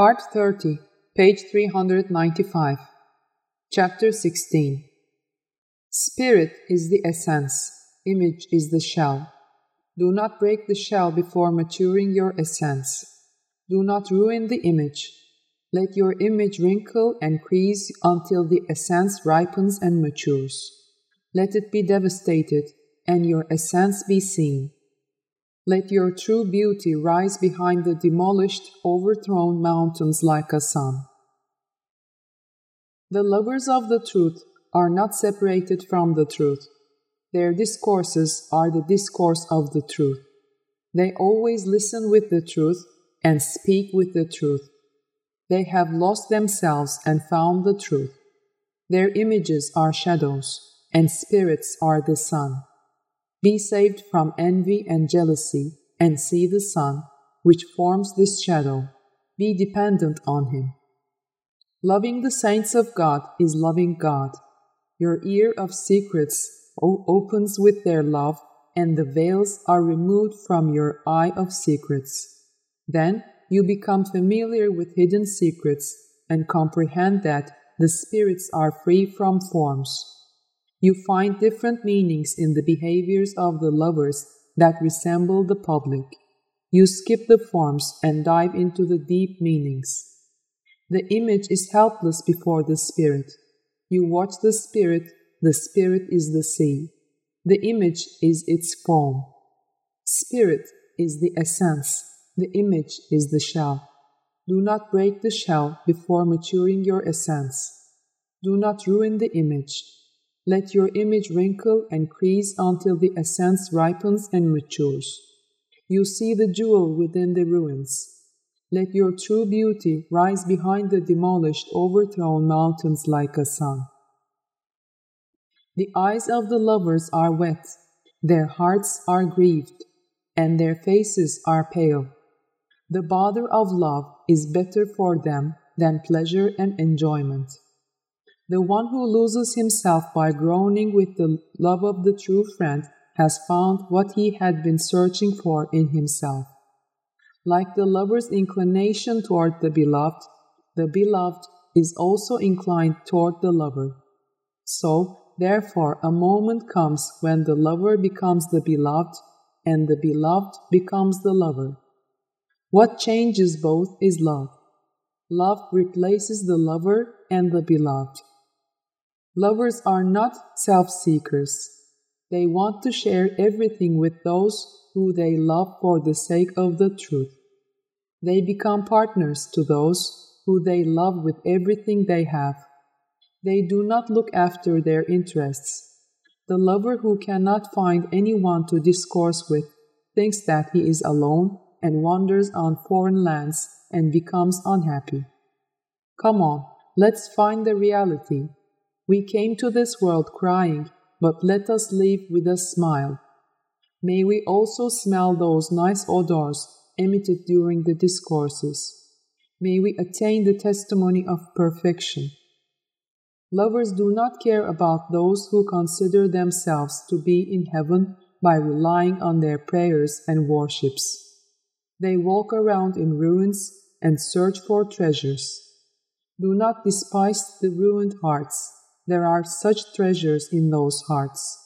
Part 30, page 395. Chapter 16. Spirit is the essence, image is the shell. Do not break the shell before maturing your essence. Do not ruin the image. Let your image wrinkle and crease until the essence ripens and matures. Let it be devastated, and your essence be seen. Let your true beauty rise behind the demolished, overthrown mountains like a sun. The lovers of the truth are not separated from the truth. Their discourses are the discourse of the truth. They always listen with the truth and speak with the truth. They have lost themselves and found the truth. Their images are shadows, and spirits are the sun. Be saved from envy and jealousy, and see the sun, which forms this shadow. Be dependent on him. Loving the saints of God is loving God. Your ear of secrets opens with their love, and the veils are removed from your eye of secrets. Then you become familiar with hidden secrets and comprehend that the spirits are free from forms. You find different meanings in the behaviors of the lovers that resemble the public. You skip the forms and dive into the deep meanings. The image is helpless before the spirit. You watch the spirit the spirit is the sea. The image is its form. Spirit is the essence. The image is the shell. Do not break the shell before maturing your essence. Do not ruin the image. Let your image wrinkle and crease until the essence ripens and matures. You see the jewel within the ruins. Let your true beauty rise behind the demolished, overthrown mountains like a sun. The eyes of the lovers are wet, their hearts are grieved, and their faces are pale. The bother of love is better for them than pleasure and enjoyment. The one who loses himself by groaning with the love of the true friend has found what he had been searching for in himself. Like the lover's inclination toward the beloved, the beloved is also inclined toward the lover. So, Therefore, a moment comes when the lover becomes the beloved and the beloved becomes the lover. What changes both is love. Love replaces the lover and the beloved. Lovers are not self seekers. They want to share everything with those who they love for the sake of the truth. They become partners to those who they love with everything they have. They do not look after their interests. The lover who cannot find anyone to discourse with thinks that he is alone and wanders on foreign lands and becomes unhappy. Come on, let's find the reality. We came to this world crying, but let us leave with a smile. May we also smell those nice odors emitted during the discourses. May we attain the testimony of perfection. Lovers do not care about those who consider themselves to be in heaven by relying on their prayers and worships. They walk around in ruins and search for treasures. Do not despise the ruined hearts. There are such treasures in those hearts.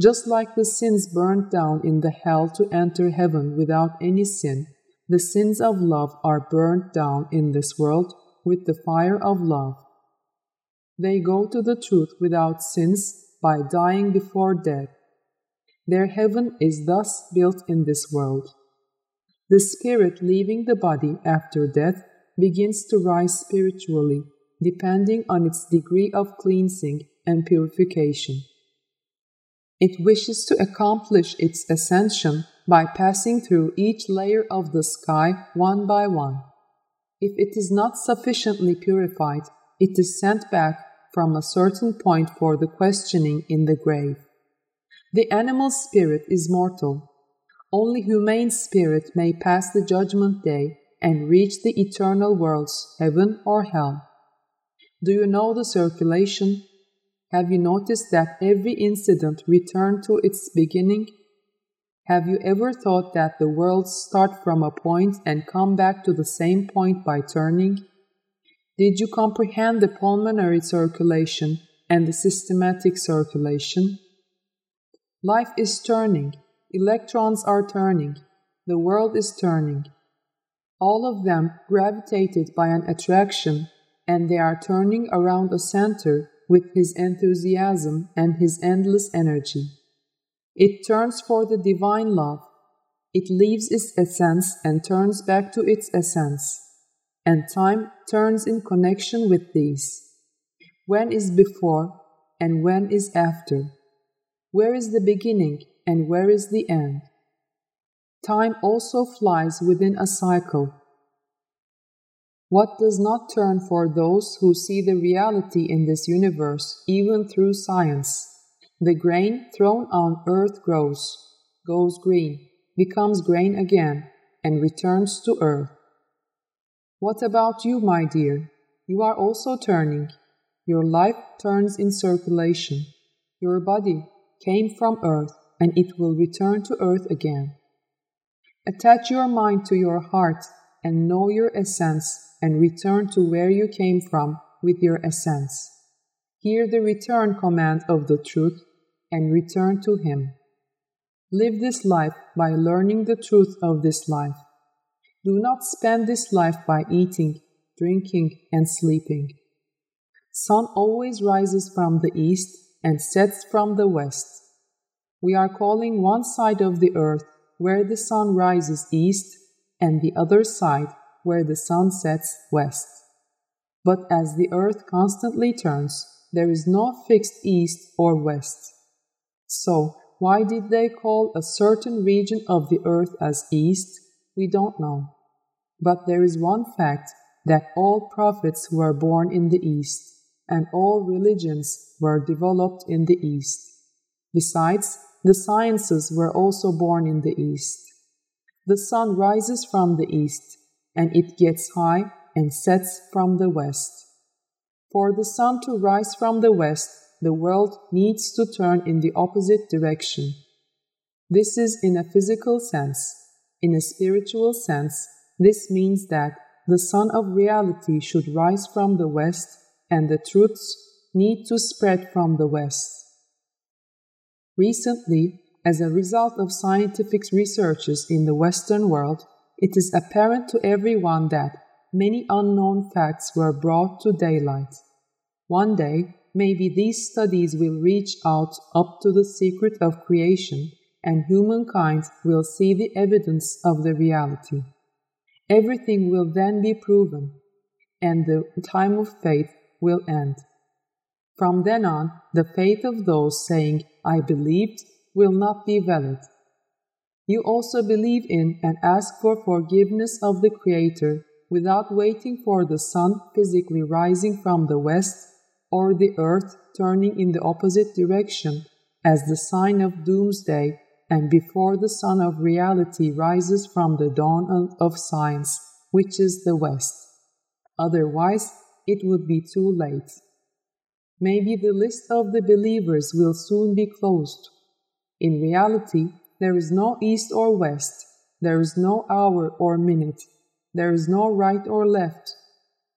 Just like the sins burned down in the hell to enter heaven without any sin, the sins of love are burned down in this world with the fire of love. They go to the truth without sins by dying before death. Their heaven is thus built in this world. The spirit leaving the body after death begins to rise spiritually, depending on its degree of cleansing and purification. It wishes to accomplish its ascension by passing through each layer of the sky one by one. If it is not sufficiently purified, it is sent back from a certain point for the questioning in the grave. The animal spirit is mortal. Only humane spirit may pass the judgment day and reach the eternal worlds, heaven or hell. Do you know the circulation? Have you noticed that every incident returned to its beginning? Have you ever thought that the worlds start from a point and come back to the same point by turning? Did you comprehend the pulmonary circulation and the systematic circulation? Life is turning, electrons are turning, the world is turning. All of them gravitated by an attraction, and they are turning around a center with his enthusiasm and his endless energy. It turns for the divine love. It leaves its essence and turns back to its essence. And time turns in connection with these. When is before and when is after? Where is the beginning and where is the end? Time also flies within a cycle. What does not turn for those who see the reality in this universe, even through science? The grain thrown on earth grows, goes green, becomes grain again, and returns to earth. What about you, my dear? You are also turning. Your life turns in circulation. Your body came from earth, and it will return to earth again. Attach your mind to your heart and know your essence and return to where you came from with your essence. Hear the return command of the truth and return to Him. Live this life by learning the truth of this life. Do not spend this life by eating, drinking, and sleeping. Sun always rises from the east and sets from the west. We are calling one side of the earth where the sun rises east, and the other side where the sun sets west. But as the earth constantly turns, there is no fixed east or west. So, why did they call a certain region of the earth as east? We don't know. But there is one fact that all prophets were born in the east, and all religions were developed in the east. Besides, the sciences were also born in the east. The sun rises from the east, and it gets high and sets from the west. For the sun to rise from the west, the world needs to turn in the opposite direction. This is in a physical sense. In a spiritual sense, this means that the sun of reality should rise from the west and the truths need to spread from the west. Recently, as a result of scientific researches in the Western world, it is apparent to everyone that many unknown facts were brought to daylight. One day, maybe these studies will reach out up to the secret of creation and humankind will see the evidence of the reality. Everything will then be proven, and the time of faith will end. From then on, the faith of those saying, I believed, will not be valid. You also believe in and ask for forgiveness of the Creator without waiting for the sun physically rising from the west or the earth turning in the opposite direction as the sign of doomsday and before the sun of reality rises from the dawn of science, which is the west. Otherwise, it would be too late. Maybe the list of the believers will soon be closed. In reality, there is no east or west, there is no hour or minute, there is no right or left.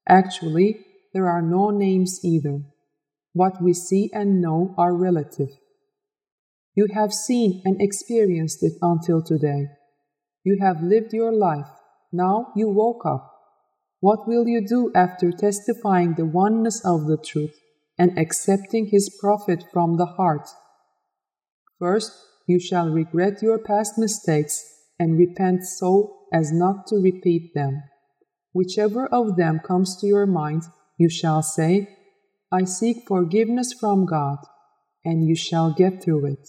Actually, there are no names either. What we see and know are relative. You have seen and experienced it until today. You have lived your life. Now you woke up. What will you do after testifying the oneness of the truth? and accepting his prophet from the heart. First, you shall regret your past mistakes and repent so as not to repeat them. Whichever of them comes to your mind, you shall say, I seek forgiveness from God, and you shall get through it.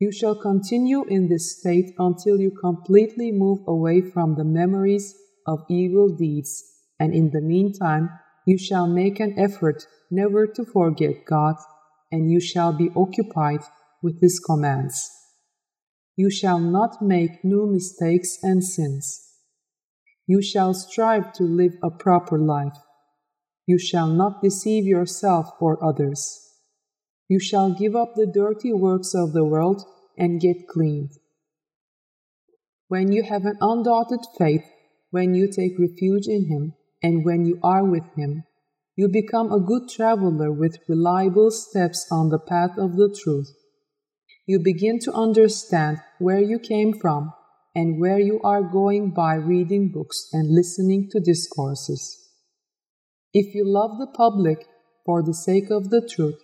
You shall continue in this state until you completely move away from the memories of evil deeds, and in the meantime, you shall make an effort never to forget God, and you shall be occupied with His commands. You shall not make new mistakes and sins. You shall strive to live a proper life. You shall not deceive yourself or others. You shall give up the dirty works of the world and get cleaned. When you have an undaunted faith, when you take refuge in Him, and when you are with Him, you become a good traveler with reliable steps on the path of the truth. You begin to understand where you came from and where you are going by reading books and listening to discourses. If you love the public for the sake of the truth,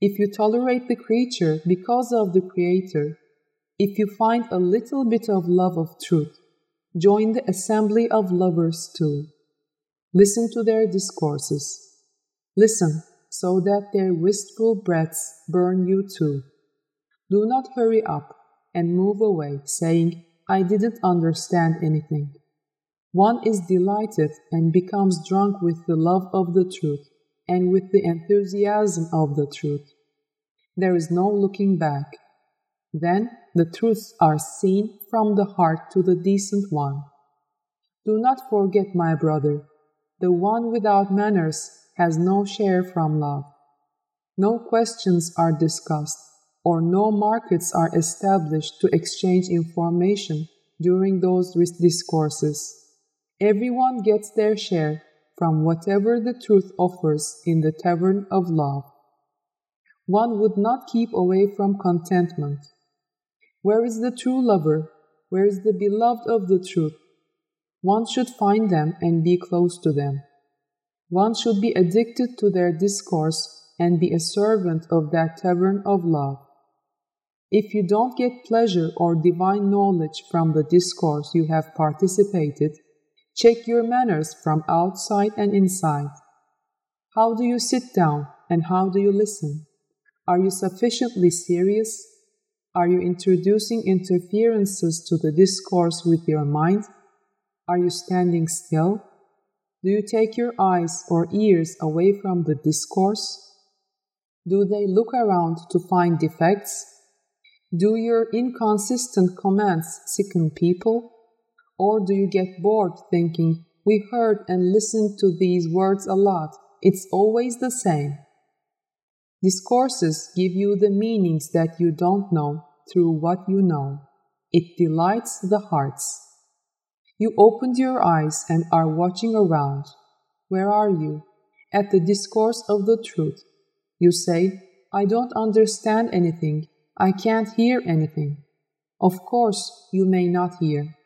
if you tolerate the creature because of the Creator, if you find a little bit of love of truth, join the assembly of lovers too. Listen to their discourses. Listen so that their wistful breaths burn you too. Do not hurry up and move away, saying, I didn't understand anything. One is delighted and becomes drunk with the love of the truth and with the enthusiasm of the truth. There is no looking back. Then the truths are seen from the heart to the decent one. Do not forget, my brother, the one without manners has no share from love. No questions are discussed, or no markets are established to exchange information during those discourses. Everyone gets their share from whatever the truth offers in the tavern of love. One would not keep away from contentment. Where is the true lover? Where is the beloved of the truth? One should find them and be close to them. One should be addicted to their discourse and be a servant of that tavern of love. If you don't get pleasure or divine knowledge from the discourse you have participated, Check your manners from outside and inside. How do you sit down and how do you listen? Are you sufficiently serious? Are you introducing interferences to the discourse with your mind? Are you standing still? Do you take your eyes or ears away from the discourse? Do they look around to find defects? Do your inconsistent comments sicken people? Or do you get bored thinking, we heard and listened to these words a lot, it's always the same? Discourses give you the meanings that you don't know through what you know. It delights the hearts. You opened your eyes and are watching around. Where are you? At the discourse of the truth. You say, I don't understand anything. I can't hear anything. Of course, you may not hear.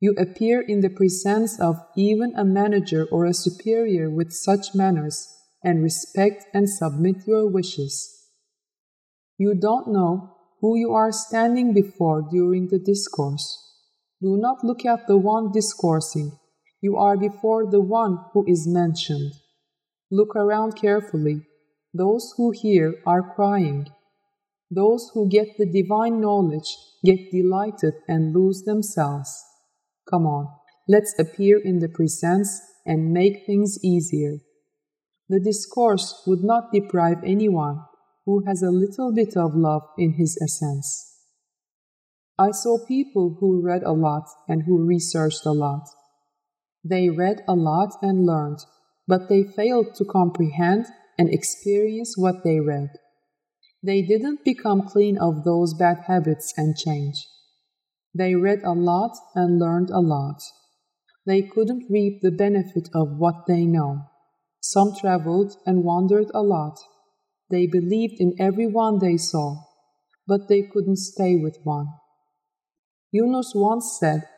You appear in the presence of even a manager or a superior with such manners and respect and submit your wishes. You don't know who you are standing before during the discourse. Do not look at the one discoursing. You are before the one who is mentioned. Look around carefully. Those who hear are crying. Those who get the divine knowledge get delighted and lose themselves. Come on, let's appear in the presence and make things easier. The discourse would not deprive anyone who has a little bit of love in his essence. I saw people who read a lot and who researched a lot. They read a lot and learned, but they failed to comprehend and experience what they read. They didn't become clean of those bad habits and change. They read a lot and learned a lot. They couldn't reap the benefit of what they know. Some traveled and wandered a lot. They believed in every one they saw, but they couldn't stay with one. Yunus once said,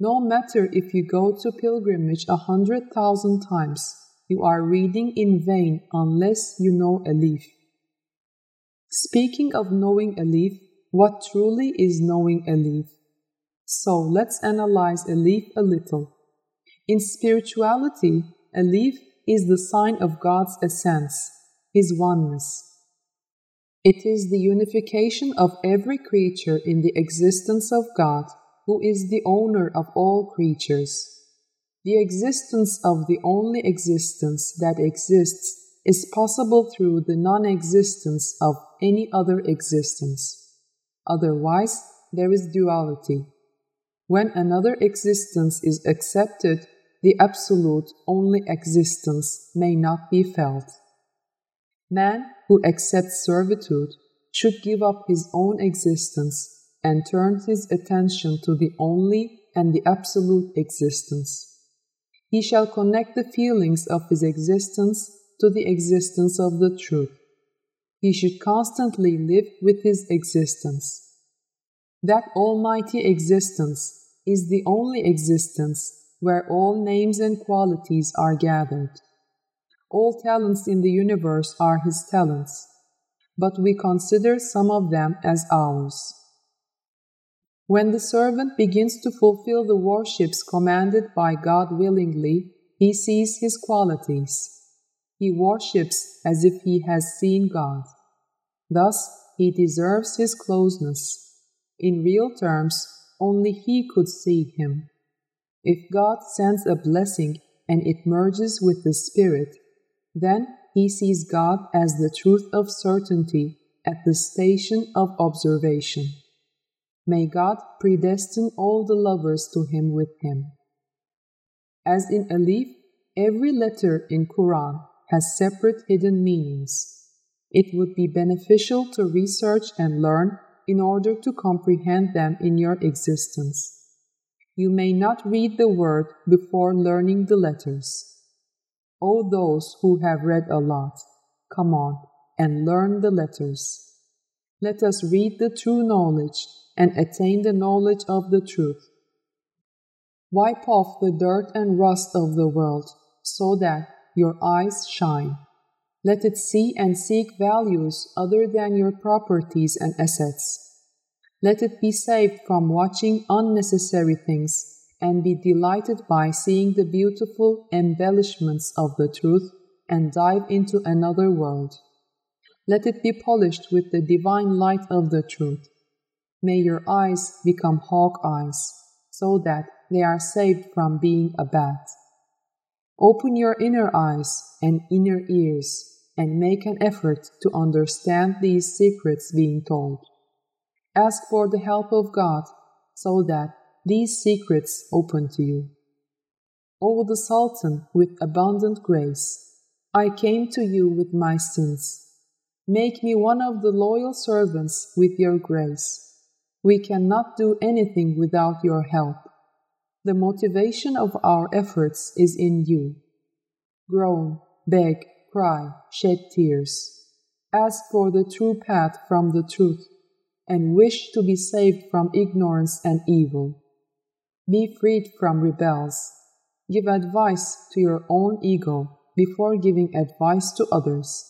No matter if you go to pilgrimage a hundred thousand times, you are reading in vain unless you know Alif. Speaking of knowing Alif, what truly is knowing Alif? So let's analyze Alif a little. In spirituality, Alif is the sign of God's essence, His oneness. It is the unification of every creature in the existence of God, who is the owner of all creatures. The existence of the only existence that exists is possible through the non existence of any other existence. Otherwise, there is duality. When another existence is accepted, the absolute only existence may not be felt. Man who accepts servitude should give up his own existence and turn his attention to the only and the absolute existence. He shall connect the feelings of his existence to the existence of the truth. He should constantly live with his existence. That almighty existence is the only existence where all names and qualities are gathered. All talents in the universe are his talents, but we consider some of them as ours. When the servant begins to fulfill the worships commanded by God willingly, he sees his qualities. He worships as if he has seen God. Thus, he deserves his closeness. In real terms, only he could see him. If God sends a blessing and it merges with the Spirit, then he sees God as the truth of certainty at the station of observation. May God predestine all the lovers to him with him. As in Alif, every letter in Quran has separate hidden meanings. It would be beneficial to research and learn in order to comprehend them in your existence. You may not read the word before learning the letters. O those who have read a lot, come on and learn the letters. Let us read the true knowledge and attain the knowledge of the truth. Wipe off the dirt and rust of the world so that your eyes shine. Let it see and seek values other than your properties and assets. Let it be saved from watching unnecessary things and be delighted by seeing the beautiful embellishments of the truth and dive into another world. Let it be polished with the divine light of the truth May your eyes become hawk eyes, so that they are saved from being a bat. Open your inner eyes and inner ears and make an effort to understand these secrets being told. Ask for the help of God so that these secrets open to you. O the Sultan with abundant grace, I came to you with my sins. Make me one of the loyal servants with your grace. We cannot do anything without your help. The motivation of our efforts is in you. Groan, beg, cry, shed tears. Ask for the true path from the truth, and wish to be saved from ignorance and evil. Be freed from rebels. Give advice to your own ego before giving advice to others.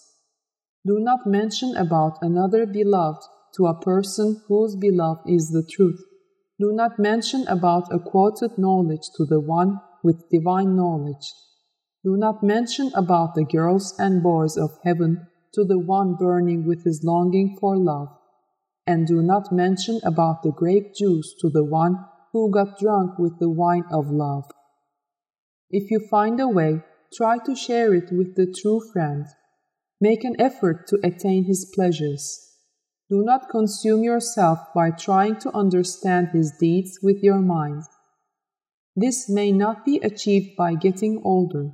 Do not mention about another beloved to a person whose beloved is the truth. Do not mention about a quoted knowledge to the one with divine knowledge. Do not mention about the girls and boys of heaven to the one burning with his longing for love. And do not mention about the grape juice to the one who got drunk with the wine of love. If you find a way, try to share it with the true friend. Make an effort to attain his pleasures. Do not consume yourself by trying to understand his deeds with your mind. This may not be achieved by getting older.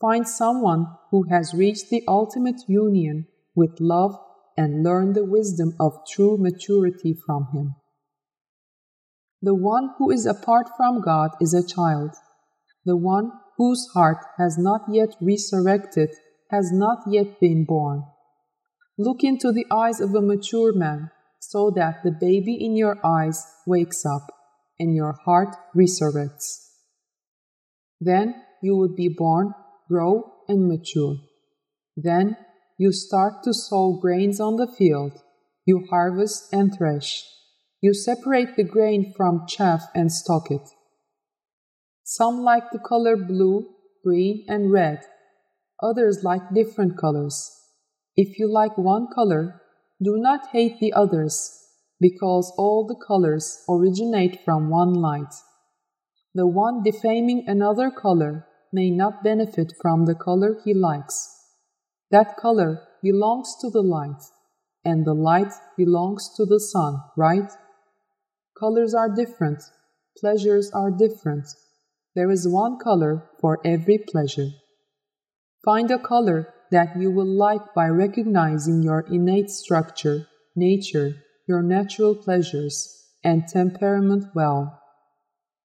Find someone who has reached the ultimate union with love and learn the wisdom of true maturity from him. The one who is apart from God is a child. The one whose heart has not yet resurrected has not yet been born. Look into the eyes of a mature man, so that the baby in your eyes wakes up and your heart resurrects. Then you will be born, grow, and mature. Then you start to sow grains on the field. You harvest and thresh. You separate the grain from chaff and stock it. Some like the color blue, green, and red. Others like different colors. If you like one color, do not hate the others, because all the colors originate from one light. The one defaming another color may not benefit from the color he likes. That color belongs to the light, and the light belongs to the sun, right? Colors are different, pleasures are different. There is one color for every pleasure. Find a color that you will like by recognizing your innate structure, nature, your natural pleasures. and temperament well.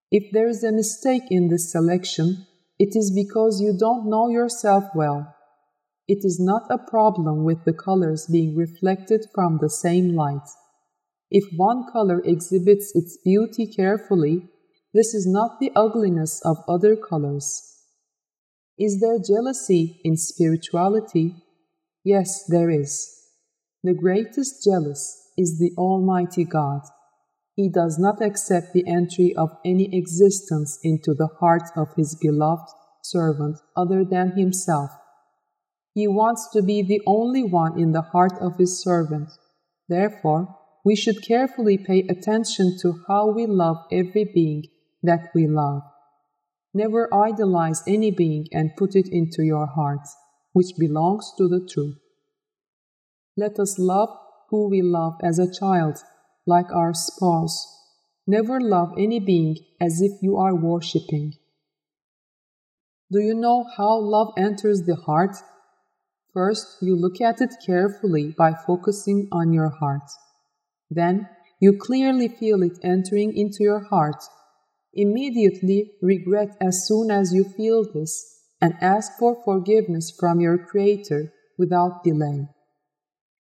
If there is a mistake in this selection, it is because you don't know yourself well. It is not a problem with the colors being reflected from the same light. If one color exhibits its beauty carefully, this is not the ugliness of other colors. Is there jealousy in spirituality? Yes, there is. The greatest jealous is the Almighty God. He does not accept the entry of any existence into the heart of His beloved servant other than Himself. He wants to be the only one in the heart of His servant. Therefore, we should carefully pay attention to how we love every being that we love. Never idolize any being and put it into your heart, which belongs to the truth. Let us love who we love as a child, like our spouse. Never love any being as if you are worshipping. Do you know how love enters the heart? First, you look at it carefully by focusing on your heart. Then, you clearly feel it entering into your heart Immediately regret as soon as you feel this and ask for forgiveness from your Creator without delay.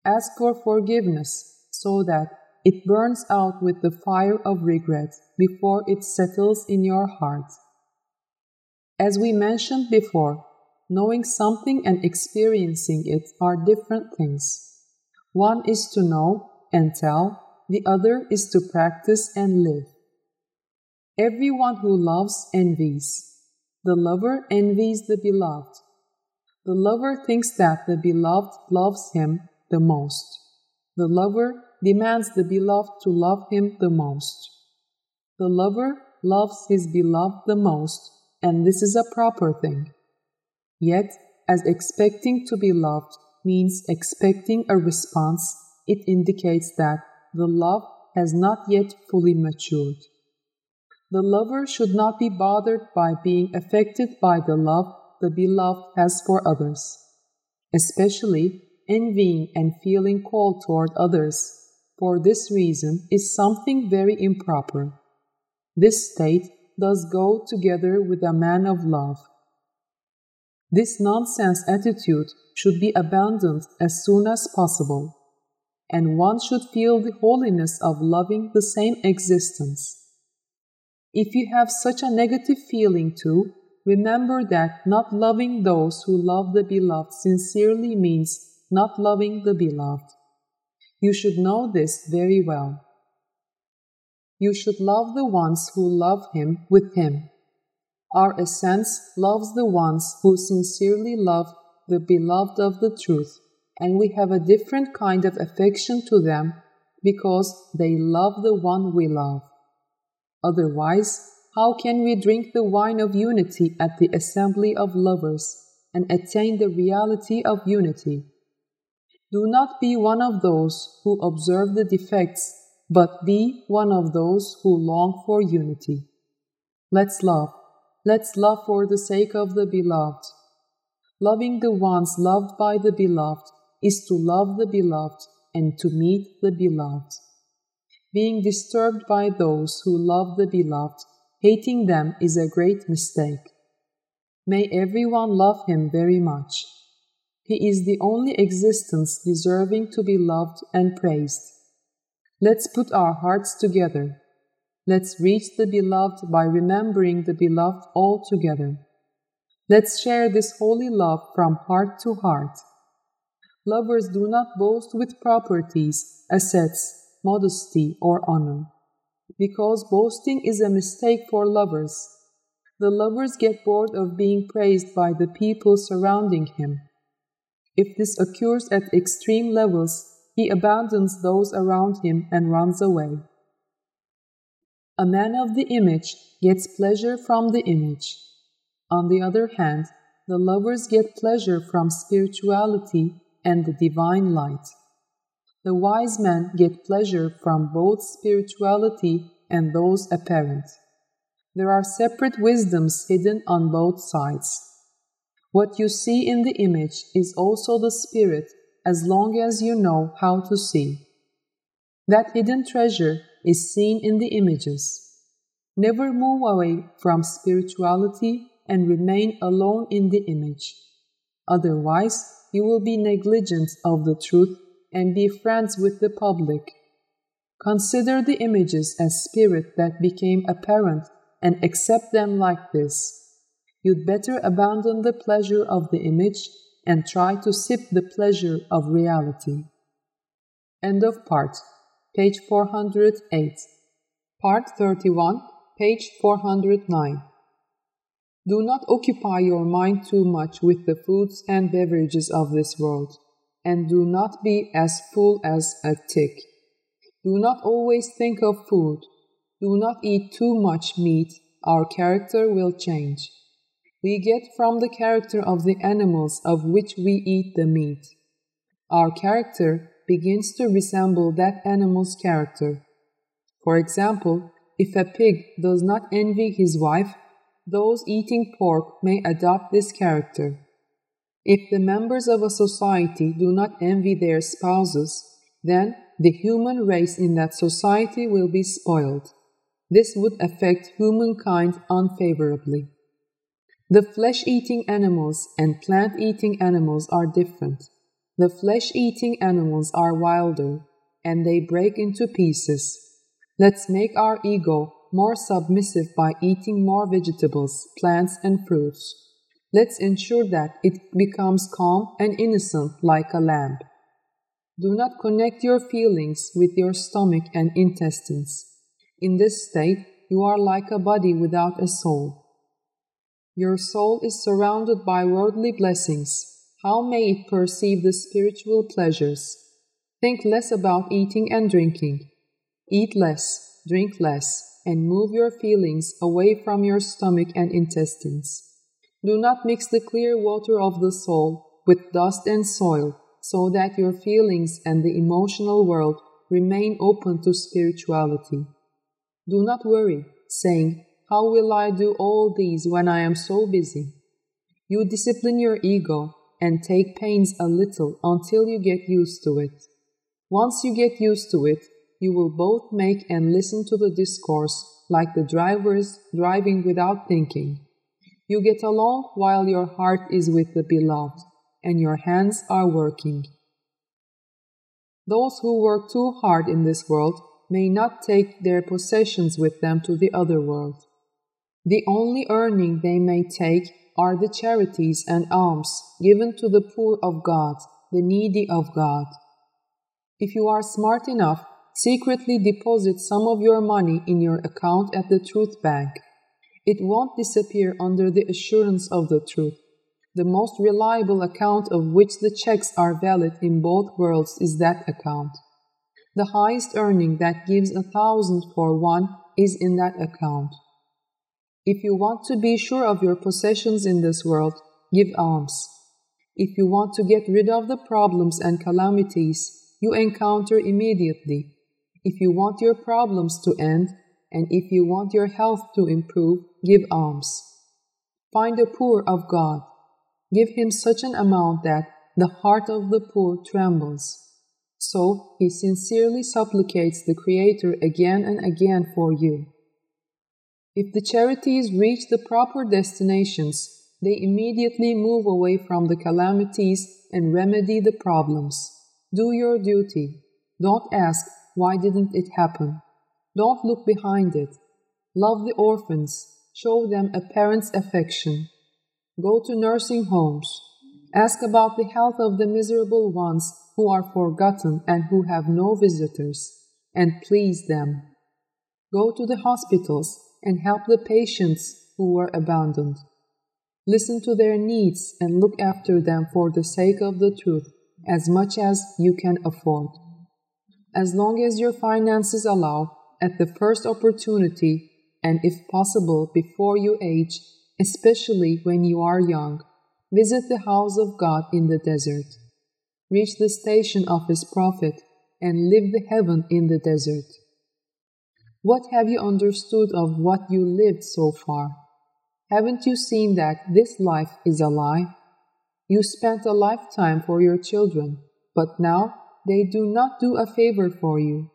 Ask for forgiveness so that it burns out with the fire of regret before it settles in your heart. As we mentioned before, knowing something and experiencing it are different things. One is to know and tell, the other is to practice and live. Everyone who loves envies. The lover envies the beloved. The lover thinks that the beloved loves him the most. The lover demands the beloved to love him the most. The lover loves his beloved the most, and this is a proper thing. Yet, as expecting to be loved means expecting a response, it indicates that the love has not yet fully matured. The lover should not be bothered by being affected by the love the beloved has for others, especially envying and feeling cold toward others. For this reason is something very improper. This state does go together with a man of love. This nonsense attitude should be abandoned as soon as possible, and one should feel the holiness of loving the same existence. If you have such a negative feeling too, remember that not loving those who love the beloved sincerely means not loving the beloved. You should know this very well. You should love the ones who love him with him. Our essence loves the ones who sincerely love the beloved of the truth, and we have a different kind of affection to them because they love the one we love. Otherwise, how can we drink the wine of unity at the assembly of lovers and attain the reality of unity? Do not be one of those who observe the defects, but be one of those who long for unity. Let's love. Let's love for the sake of the beloved. Loving the ones loved by the beloved is to love the beloved and to meet the beloved being disturbed by those who love the beloved, hating them is a great mistake. May everyone love him very much. He is the only existence deserving to be loved and praised. Let's put our hearts together. Let's reach the beloved by remembering the beloved all together. Let's share this holy love from heart to heart. Lovers do not boast with properties, assets, modesty, or honor. Because boasting is a mistake for lovers. The lovers get bored of being praised by the people surrounding him. If this occurs at extreme levels, he abandons those around him and runs away. A man of the image gets pleasure from the image. On the other hand, the lovers get pleasure from spirituality and the divine light. The wise men get pleasure from both spirituality and those apparent. There are separate wisdoms hidden on both sides. What you see in the image is also the spirit as long as you know how to see. That hidden treasure is seen in the images. Never move away from spirituality and remain alone in the image. Otherwise, you will be negligent of the truth and be friends with the public. Consider the images as spirit that became apparent and accept them like this. You'd better abandon the pleasure of the image and try to sip the pleasure of reality. End of part. Page 408. Part 31, page 409. Do not occupy your mind too much with the foods and beverages of this world, and do not be as full as a tick. Do not always think of food. Do not eat too much meat, our character will change. We get from the character of the animals of which we eat the meat. Our character begins to resemble that animal's character. For example, if a pig does not envy his wife, those eating pork may adopt this character. If the members of a society do not envy their spouses, then the human race in that society will be spoiled. This would affect humankind unfavorably. The flesh eating animals and plant eating animals are different. The flesh eating animals are wilder, and they break into pieces. Let's make our ego more submissive by eating more vegetables, plants, and fruits. Let's ensure that it becomes calm and innocent like a lamb. Do not connect your feelings with your stomach and intestines. In this state, you are like a body without a soul. Your soul is surrounded by worldly blessings. How may it perceive the spiritual pleasures? Think less about eating and drinking. Eat less, drink less, and move your feelings away from your stomach and intestines. Do not mix the clear water of the soul with dust and soil, so that your feelings and the emotional world remain open to spirituality. Do not worry, saying, How will I do all these when I am so busy? You discipline your ego and take pains a little until you get used to it. Once you get used to it, you will both make and listen to the discourse like the drivers driving without thinking. You get along while your heart is with the beloved, and your hands are working. Those who work too hard in this world may not take their possessions with them to the other world. The only earning they may take are the charities and alms given to the poor of God, the needy of God. If you are smart enough secretly deposit some of your money in your account at the Truth Bank. It won't disappear under the assurance of the truth. The most reliable account of which the checks are valid in both worlds is that account. The highest earning that gives a thousand for one is in that account. If you want to be sure of your possessions in this world, give alms. If you want to get rid of the problems and calamities you encounter immediately, if you want your problems to end, and if you want your health to improve, give alms. Find the poor of God. Give him such an amount that the heart of the poor trembles. So he sincerely supplicates the Creator again and again for you. If the charities reach the proper destinations, they immediately move away from the calamities and remedy the problems. Do your duty. Don't ask, why didn't it happen? Don't look behind it. Love the orphans. Show them a parent's affection. Go to nursing homes. Ask about the health of the miserable ones who are forgotten and who have no visitors, and please them. Go to the hospitals and help the patients who were abandoned. Listen to their needs and look after them for the sake of the truth as much as you can afford as long as your finances allow, at the first opportunity, and if possible before you age, especially when you are young, visit the house of God in the desert. Reach the station of His prophet and live the heaven in the desert. What have you understood of what you lived so far? Haven't you seen that this life is a lie? You spent a lifetime for your children, but now they do not do a favor for you.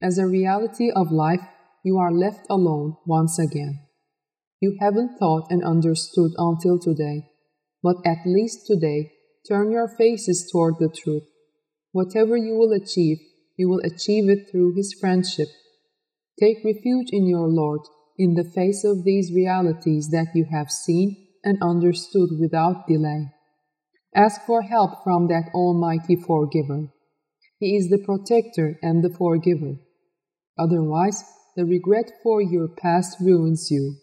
As a reality of life, you are left alone once again. You haven't thought and understood until today, but at least today, turn your faces toward the truth. Whatever you will achieve, you will achieve it through His friendship. Take refuge in your Lord in the face of these realities that you have seen and understood without delay. Ask for help from that Almighty Forgiver. He is the protector and the forgiver. Otherwise, the regret for your past ruins you.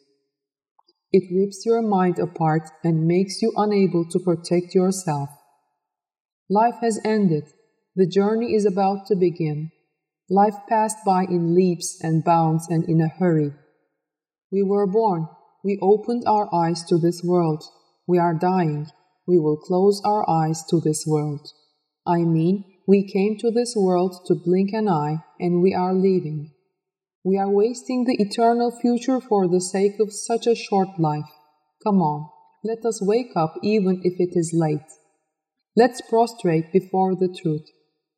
It rips your mind apart and makes you unable to protect yourself. Life has ended. The journey is about to begin. Life passed by in leaps and bounds and in a hurry. We were born. We opened our eyes to this world. We are dying. We will close our eyes to this world. I mean, we came to this world to blink an eye, and we are leaving. We are wasting the eternal future for the sake of such a short life. Come on, let us wake up even if it is late. Let's prostrate before the truth.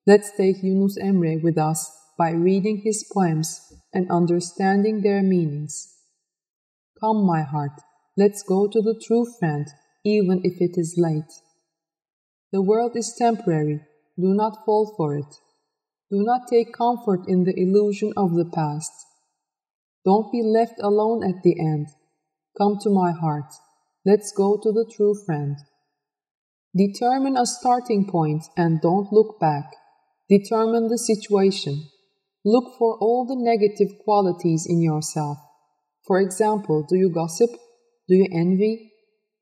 Let's take Yunus Emre with us by reading his poems and understanding their meanings. Come, my heart, let's go to the true friend, even if it is late. The world is temporary, do not fall for it. Do not take comfort in the illusion of the past. Don't be left alone at the end. Come to my heart. Let's go to the true friend. Determine a starting point and don't look back. Determine the situation. Look for all the negative qualities in yourself. For example, do you gossip? Do you envy?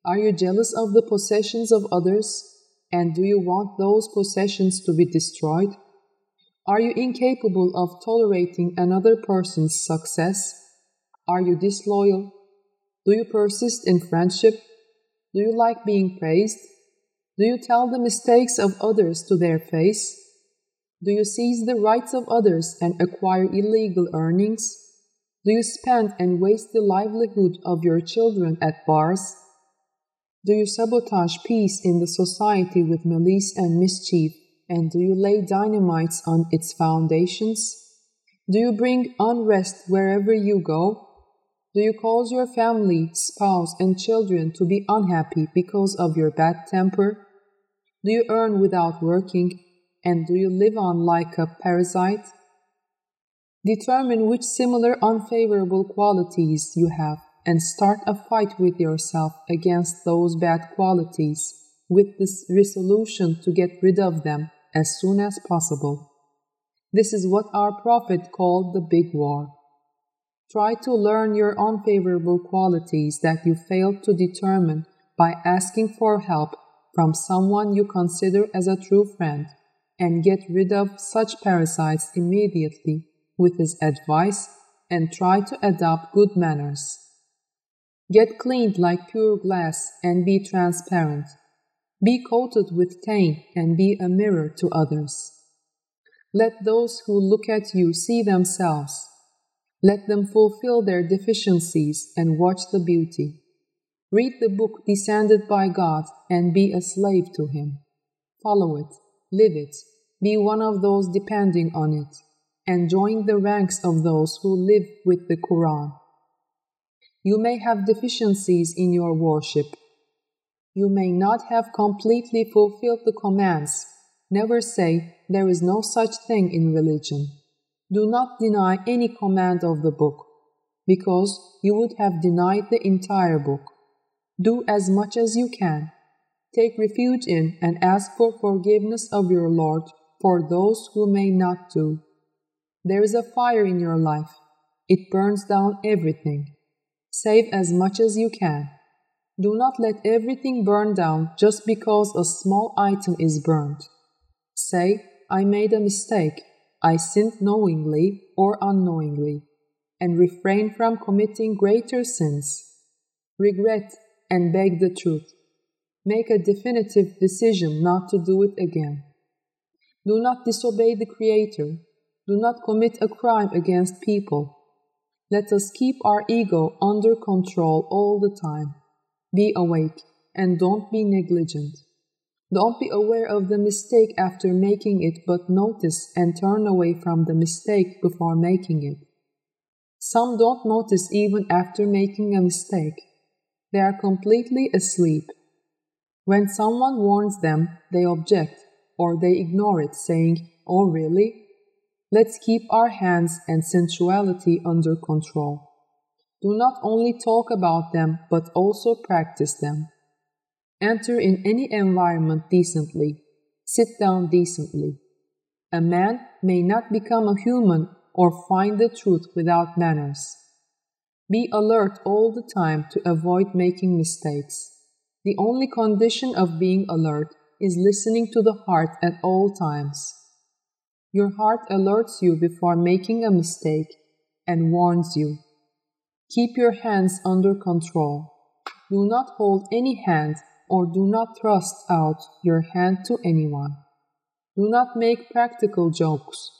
Are you jealous of the possessions of others? And do you want those possessions to be destroyed? Are you incapable of tolerating another person's success? Are you disloyal? Do you persist in friendship? Do you like being praised? Do you tell the mistakes of others to their face? Do you seize the rights of others and acquire illegal earnings? Do you spend and waste the livelihood of your children at bars? Do you sabotage peace in the society with malice and mischief? And do you lay dynamites on its foundations? Do you bring unrest wherever you go? Do you cause your family, spouse, and children to be unhappy because of your bad temper? Do you earn without working? And do you live on like a parasite? Determine which similar unfavorable qualities you have and start a fight with yourself against those bad qualities with this resolution to get rid of them as soon as possible. This is what our Prophet called the big war. Try to learn your unfavorable qualities that you failed to determine by asking for help from someone you consider as a true friend and get rid of such parasites immediately with his advice and try to adopt good manners. Get cleaned like pure glass and be transparent. Be coated with tain and be a mirror to others. Let those who look at you see themselves. Let them fulfill their deficiencies and watch the beauty. Read the book descended by God and be a slave to Him. Follow it, live it, be one of those depending on it and join the ranks of those who live with the Quran. You may have deficiencies in your worship. You may not have completely fulfilled the commands. Never say, There is no such thing in religion. Do not deny any command of the book, because you would have denied the entire book. Do as much as you can. Take refuge in and ask for forgiveness of your Lord for those who may not do. There is a fire in your life. It burns down everything. Save as much as you can. Do not let everything burn down just because a small item is burned. Say, I made a mistake. I sinned knowingly or unknowingly, and refrain from committing greater sins. Regret and beg the truth. Make a definitive decision not to do it again. Do not disobey the Creator do not commit a crime against people. Let us keep our ego under control all the time. Be awake and don't be negligent. Don't be aware of the mistake after making it, but notice and turn away from the mistake before making it. Some don't notice even after making a mistake. They are completely asleep. When someone warns them, they object or they ignore it, saying, Oh, really? Let's keep our hands and sensuality under control. Do not only talk about them, but also practice them. Enter in any environment decently. Sit down decently. A man may not become a human or find the truth without manners. Be alert all the time to avoid making mistakes. The only condition of being alert is listening to the heart at all times. Your heart alerts you before making a mistake and warns you. Keep your hands under control. Do not hold any hand or do not thrust out your hand to anyone. Do not make practical jokes.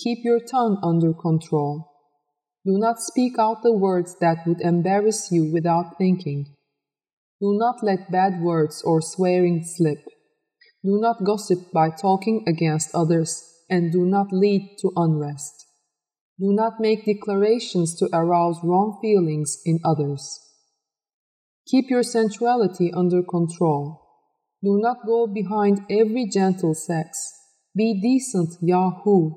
Keep your tongue under control. Do not speak out the words that would embarrass you without thinking. Do not let bad words or swearing slip. Do not gossip by talking against others, and do not lead to unrest. Do not make declarations to arouse wrong feelings in others. Keep your sensuality under control. Do not go behind every gentle sex. Be decent, Yahoo.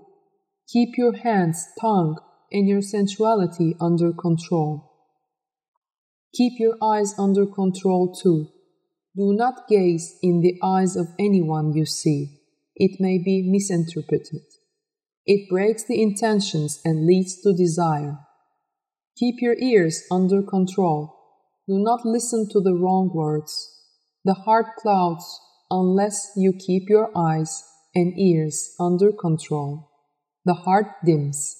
Keep your hands, tongue, and your sensuality under control. Keep your eyes under control too. Do not gaze in the eyes of anyone you see. It may be misinterpreted. It breaks the intentions and leads to desire. Keep your ears under control. Do not listen to the wrong words. The heart clouds unless you keep your eyes and ears under control. The heart dims.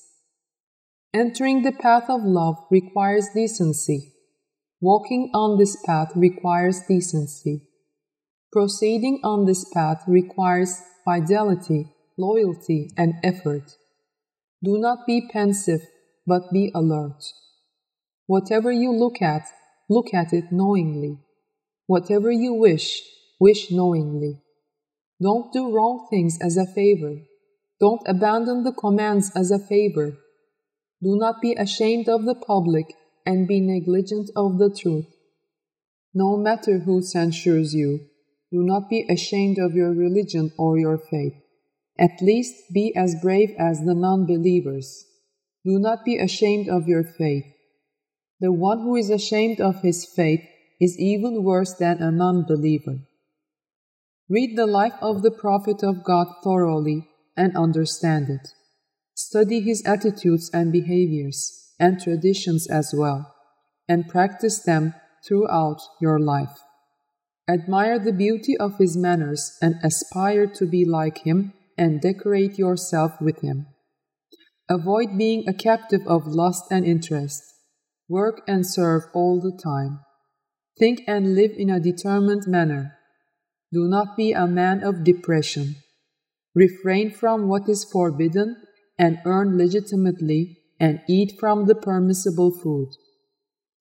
Entering the path of love requires decency. Walking on this path requires decency. Proceeding on this path requires fidelity, loyalty, and effort. Do not be pensive, but be alert. Whatever you look at, look at it knowingly. Whatever you wish, wish knowingly. Don't do wrong things as a favor. Don't abandon the commands as a favor. Do not be ashamed of the public and be negligent of the truth. No matter who censures you, do not be ashamed of your religion or your faith. At least be as brave as the non believers. Do not be ashamed of your faith. The one who is ashamed of his faith is even worse than a non believer. Read the life of the Prophet of God thoroughly and understand it. Study his attitudes and behaviors and traditions as well, and practice them throughout your life. Admire the beauty of his manners and aspire to be like him and decorate yourself with him. Avoid being a captive of lust and interest. Work and serve all the time. Think and live in a determined manner. Do not be a man of depression. Refrain from what is forbidden and earn legitimately and eat from the permissible food.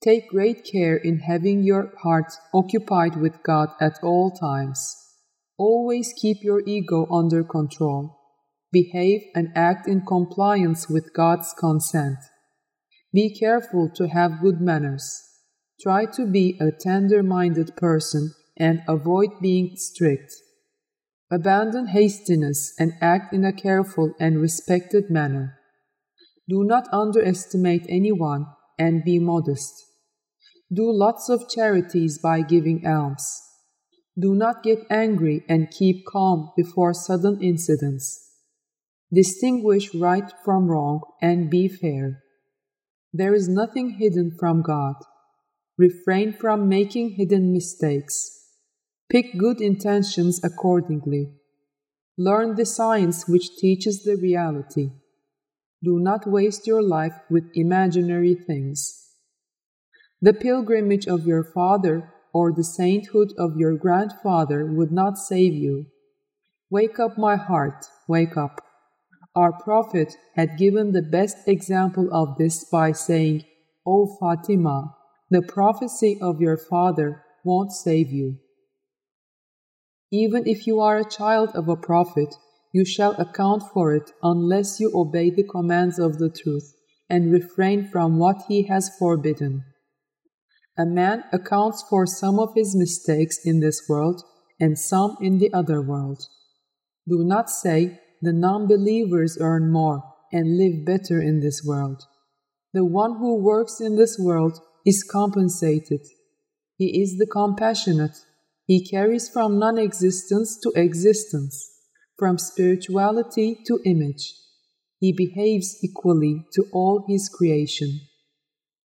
Take great care in having your heart occupied with God at all times. Always keep your ego under control. Behave and act in compliance with God's consent. Be careful to have good manners. Try to be a tender minded person and avoid being strict. Abandon hastiness and act in a careful and respected manner. Do not underestimate anyone and be modest. Do lots of charities by giving alms. Do not get angry and keep calm before sudden incidents. Distinguish right from wrong and be fair. There is nothing hidden from God. Refrain from making hidden mistakes. Pick good intentions accordingly. Learn the science which teaches the reality. Do not waste your life with imaginary things. The pilgrimage of your father or the sainthood of your grandfather would not save you. Wake up, my heart, wake up. Our Prophet had given the best example of this by saying, O Fatima, the prophecy of your father won't save you. Even if you are a child of a prophet, you shall account for it unless you obey the commands of the truth and refrain from what he has forbidden. A man accounts for some of his mistakes in this world and some in the other world. Do not say, the non believers earn more and live better in this world. The one who works in this world is compensated. He is the compassionate. He carries from non existence to existence, from spirituality to image. He behaves equally to all his creation.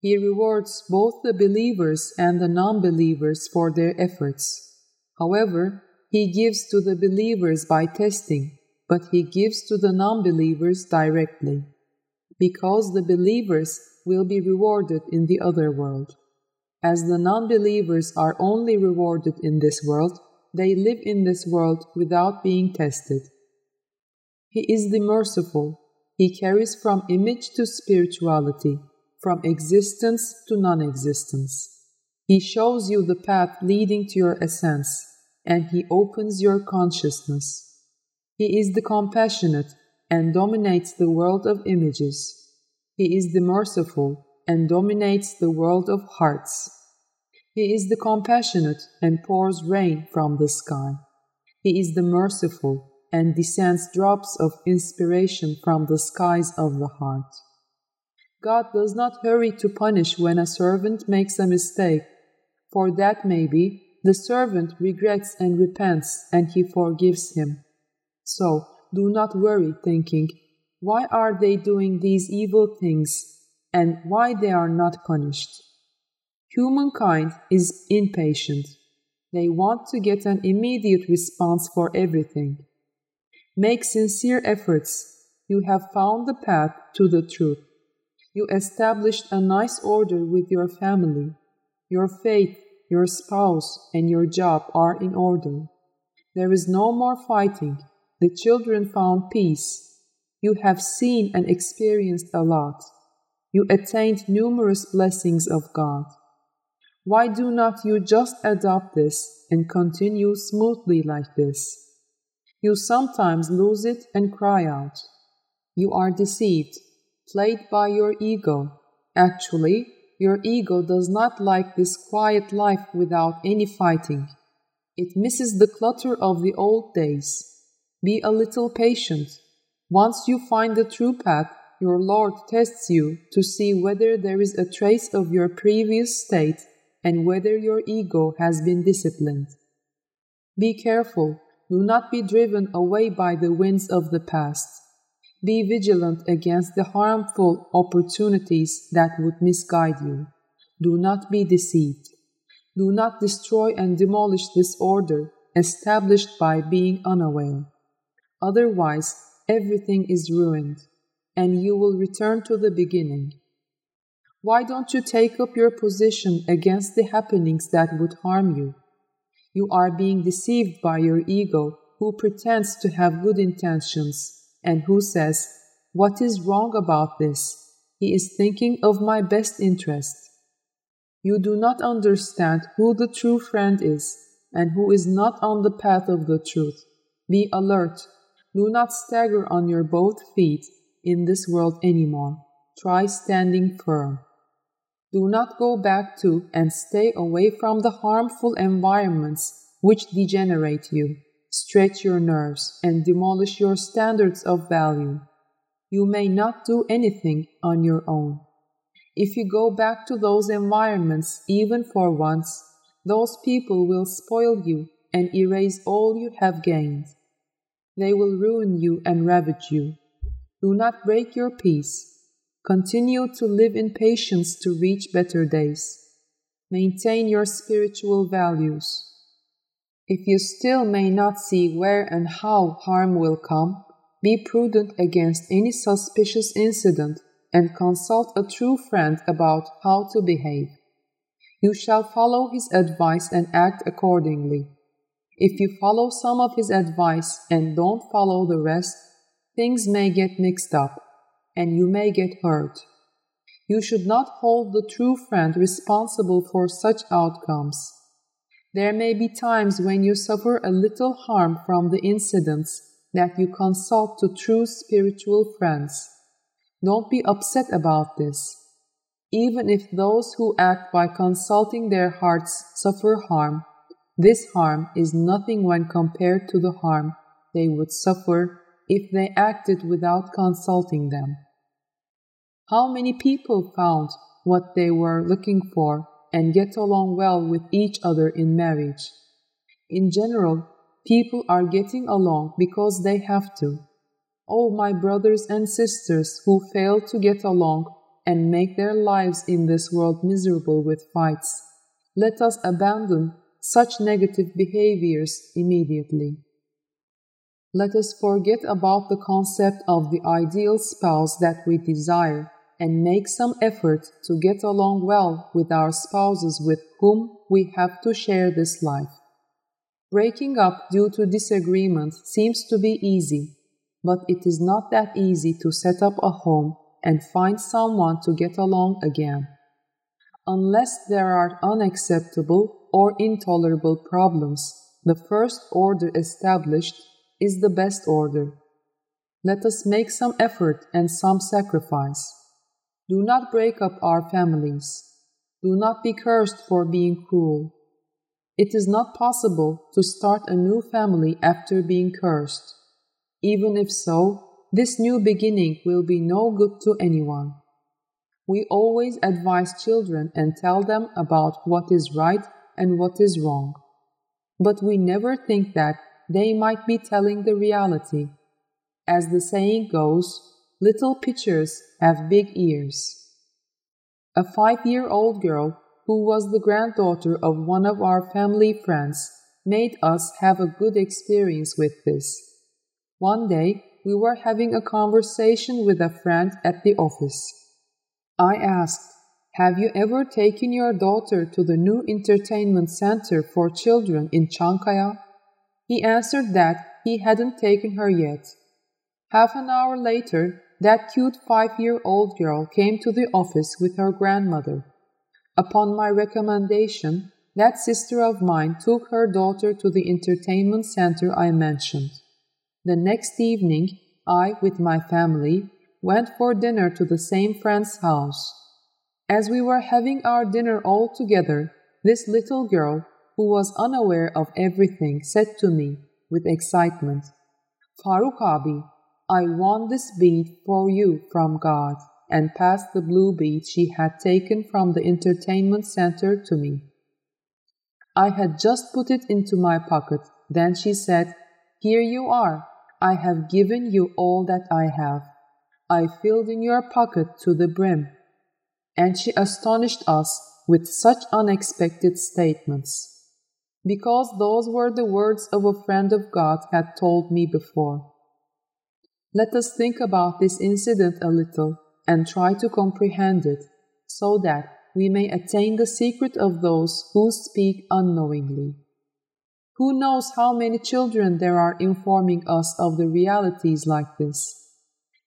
He rewards both the believers and the non believers for their efforts. However, he gives to the believers by testing, but he gives to the non believers directly, because the believers will be rewarded in the other world. As the non believers are only rewarded in this world, they live in this world without being tested. He is the merciful. He carries from image to spirituality, from existence to non existence. He shows you the path leading to your essence and He opens your consciousness. He is the compassionate and dominates the world of images. He is the merciful and dominates the world of hearts. He is the compassionate and pours rain from the sky. He is the merciful and descends drops of inspiration from the skies of the heart. God does not hurry to punish when a servant makes a mistake, for that may be the servant regrets and repents, and he forgives him. So do not worry, thinking, Why are they doing these evil things, and why they are not punished? Humankind is impatient. They want to get an immediate response for everything. Make sincere efforts. You have found the path to the truth. You established a nice order with your family. Your faith your spouse, and your job are in order. There is no more fighting. The children found peace. You have seen and experienced a lot. You attained numerous blessings of God. Why do not you just adopt this and continue smoothly like this? You sometimes lose it and cry out. You are deceived, played by your ego. Actually, your ego does not like this quiet life without any fighting. It misses the clutter of the old days. Be a little patient. Once you find the true path, your Lord tests you to see whether there is a trace of your previous state and whether your ego has been disciplined. Be careful, do not be driven away by the winds of the past. Be vigilant against the harmful opportunities that would misguide you. Do not be deceived. Do not destroy and demolish this order established by being unaware. Otherwise, everything is ruined, and you will return to the beginning. Why don't you take up your position against the happenings that would harm you? You are being deceived by your ego, who pretends to have good intentions and who says, What is wrong about this? He is thinking of my best interest. You do not understand who the true friend is and who is not on the path of the truth. Be alert. Do not stagger on your both feet in this world anymore. Try standing firm. Do not go back to and stay away from the harmful environments which degenerate you stretch your nerves, and demolish your standards of value. You may not do anything on your own. If you go back to those environments even for once, those people will spoil you and erase all you have gained. They will ruin you and ravage you. Do not break your peace. Continue to live in patience to reach better days. Maintain your spiritual values. If you still may not see where and how harm will come, be prudent against any suspicious incident and consult a true friend about how to behave. You shall follow his advice and act accordingly. If you follow some of his advice and don't follow the rest, things may get mixed up and you may get hurt. You should not hold the true friend responsible for such outcomes. There may be times when you suffer a little harm from the incidents that you consult to true spiritual friends. Don't be upset about this. Even if those who act by consulting their hearts suffer harm, this harm is nothing when compared to the harm they would suffer if they acted without consulting them. How many people found what they were looking for and get along well with each other in marriage? In general, people are getting along because they have to. Oh, my brothers and sisters who fail to get along and make their lives in this world miserable with fights. Let us abandon such negative behaviors immediately. Let us forget about the concept of the ideal spouse that we desire and make some effort to get along well with our spouses with whom we have to share this life. Breaking up due to disagreement seems to be easy, but it is not that easy to set up a home and find someone to get along again. Unless there are unacceptable or intolerable problems, the first order established is the best order. Let us make some effort and some sacrifice. Do not break up our families. Do not be cursed for being cruel. It is not possible to start a new family after being cursed. Even if so, this new beginning will be no good to anyone. We always advise children and tell them about what is right and what is wrong. But we never think that they might be telling the reality. As the saying goes, little pitchers have big ears. A five year old girl, who was the granddaughter of one of our family friends, made us have a good experience with this. One day, we were having a conversation with a friend at the office. I asked, Have you ever taken your daughter to the new entertainment center for children in Chankaya? He answered that he hadn't taken her yet. Half an hour later, that cute five year old girl came to the office with her grandmother. Upon my recommendation, that sister of mine took her daughter to the entertainment center I mentioned. The next evening, I, with my family, went for dinner to the same friend's house. As we were having our dinner all together, this little girl, who was unaware of everything, said to me with excitement, Faruk Abi, I won this bead for you from God, and passed the blue bead she had taken from the entertainment center to me. I had just put it into my pocket. Then she said, Here you are. I have given you all that I have. I filled in your pocket to the brim. And she astonished us with such unexpected statements. Because those were the words of a friend of God had told me before. Let us think about this incident a little and try to comprehend it, so that we may attain the secret of those who speak unknowingly. Who knows how many children there are informing us of the realities like this?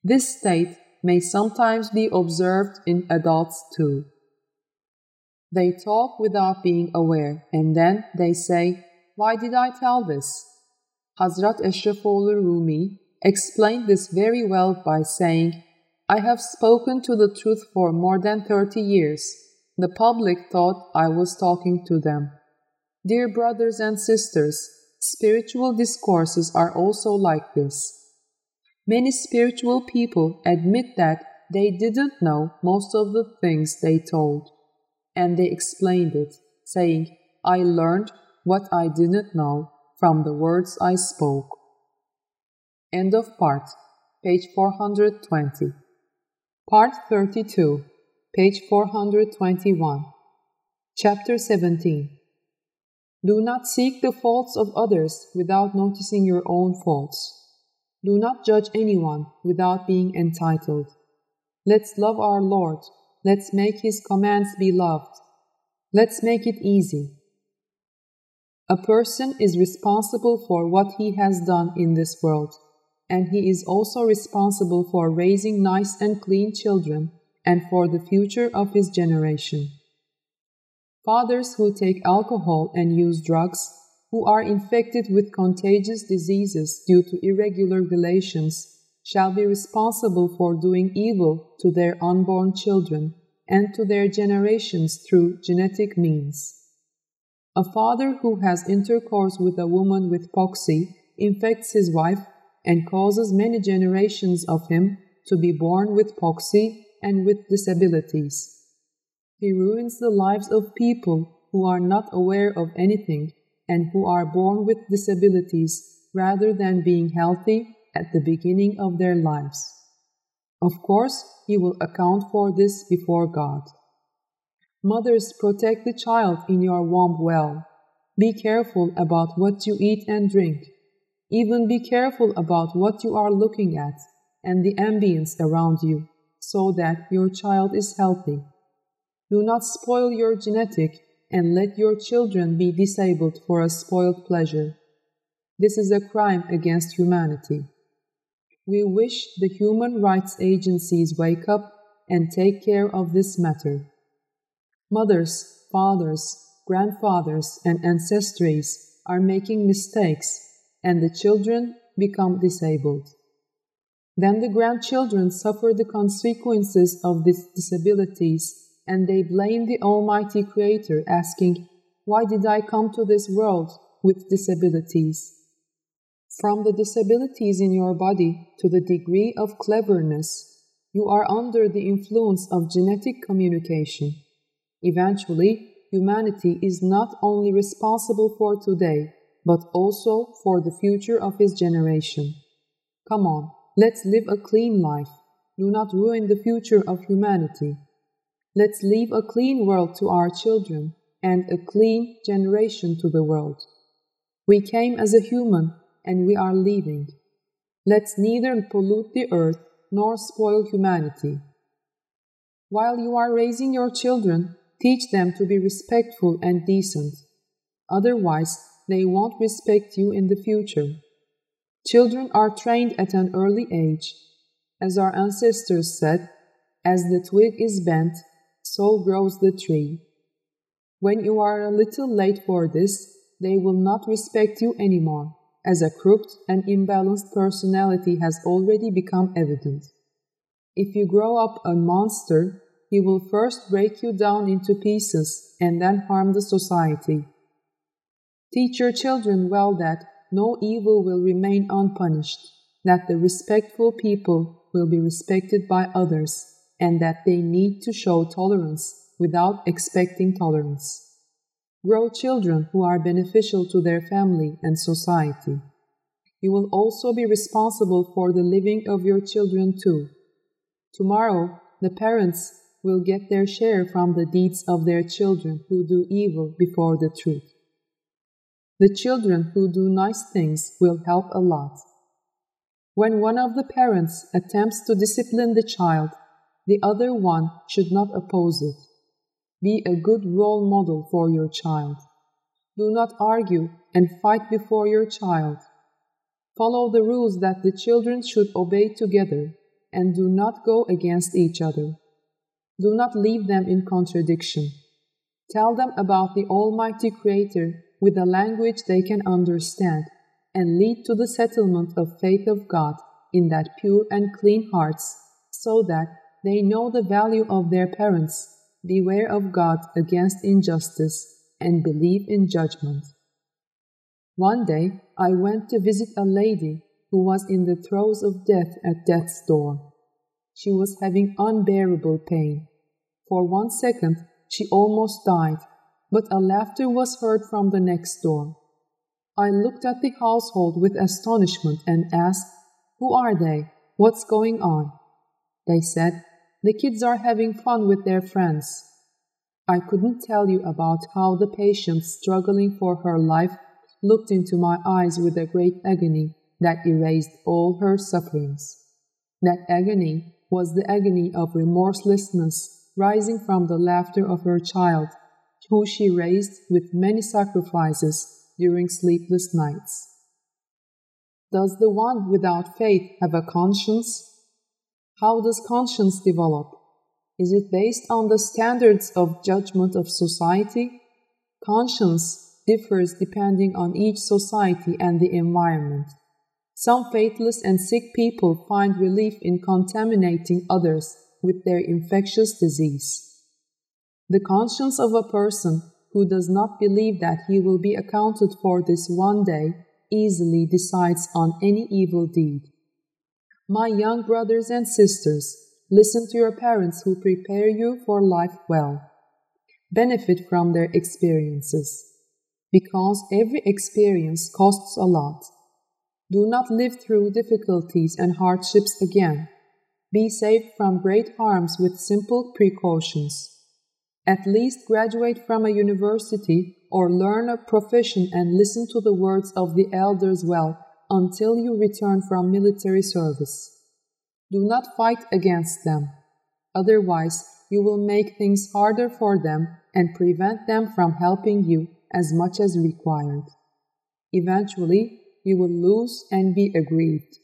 This state may sometimes be observed in adults too. They talk without being aware, and then they say, Why did I tell this? Hazrat Ashrafoğlu Rumi explained this very well by saying, I have spoken to the truth for more than 30 years. The public thought I was talking to them. Dear brothers and sisters, spiritual discourses are also like this. Many spiritual people admit that they didn't know most of the things they told, and they explained it, saying, I learned what I didn't know from the words I spoke. End of part, page 420. Part 32, page 421. Chapter 17 do not seek the faults of others without noticing your own faults. Do not judge anyone without being entitled. Let's love our Lord. Let's make His commands be loved. Let's make it easy. A person is responsible for what he has done in this world, and he is also responsible for raising nice and clean children and for the future of his generation. Fathers who take alcohol and use drugs, who are infected with contagious diseases due to irregular relations, shall be responsible for doing evil to their unborn children and to their generations through genetic means. A father who has intercourse with a woman with poxy infects his wife and causes many generations of him to be born with poxy and with disabilities. He ruins the lives of people who are not aware of anything and who are born with disabilities rather than being healthy at the beginning of their lives. Of course, he will account for this before God. Mothers, protect the child in your womb well. Be careful about what you eat and drink. Even be careful about what you are looking at and the ambience around you, so that your child is healthy. Do not spoil your genetic and let your children be disabled for a spoiled pleasure. This is a crime against humanity. We wish the human rights agencies wake up and take care of this matter. Mothers, fathers, grandfathers, and ancestries are making mistakes, and the children become disabled. Then the grandchildren suffer the consequences of these disabilities and they blame the Almighty Creator, asking, Why did I come to this world with disabilities? From the disabilities in your body to the degree of cleverness, you are under the influence of genetic communication. Eventually, humanity is not only responsible for today, but also for the future of his generation. Come on, let's live a clean life. Do not ruin the future of humanity. Let's leave a clean world to our children and a clean generation to the world. We came as a human and we are leaving. Let's neither pollute the earth nor spoil humanity. While you are raising your children, teach them to be respectful and decent. Otherwise, they won't respect you in the future. Children are trained at an early age. As our ancestors said, as the twig is bent, so grows the tree. When you are a little late for this, they will not respect you anymore, as a crooked and imbalanced personality has already become evident. If you grow up a monster, he will first break you down into pieces and then harm the society. Teach your children well that no evil will remain unpunished, that the respectful people will be respected by others, and that they need to show tolerance without expecting tolerance. Grow children who are beneficial to their family and society. You will also be responsible for the living of your children too. Tomorrow, the parents will get their share from the deeds of their children who do evil before the truth. The children who do nice things will help a lot. When one of the parents attempts to discipline the child, the other one should not oppose it. Be a good role model for your child. Do not argue and fight before your child. Follow the rules that the children should obey together and do not go against each other. Do not leave them in contradiction. Tell them about the Almighty Creator with a language they can understand and lead to the settlement of faith of God in that pure and clean hearts so that they know the value of their parents, beware of God against injustice, and believe in judgment. One day I went to visit a lady who was in the throes of death at death's door. She was having unbearable pain. For one second she almost died, but a laughter was heard from the next door. I looked at the household with astonishment and asked, Who are they? What's going on? They said, the kids are having fun with their friends. I couldn't tell you about how the patient struggling for her life looked into my eyes with a great agony that erased all her sufferings. That agony was the agony of remorselessness rising from the laughter of her child, who she raised with many sacrifices during sleepless nights. Does the one without faith have a conscience? How does conscience develop? Is it based on the standards of judgment of society? Conscience differs depending on each society and the environment. Some faithless and sick people find relief in contaminating others with their infectious disease. The conscience of a person who does not believe that he will be accounted for this one day easily decides on any evil deed. My young brothers and sisters, listen to your parents who prepare you for life well. Benefit from their experiences, because every experience costs a lot. Do not live through difficulties and hardships again. Be saved from great harms with simple precautions. At least graduate from a university or learn a profession and listen to the words of the elders well until you return from military service. Do not fight against them. Otherwise, you will make things harder for them and prevent them from helping you as much as required. Eventually, you will lose and be aggrieved.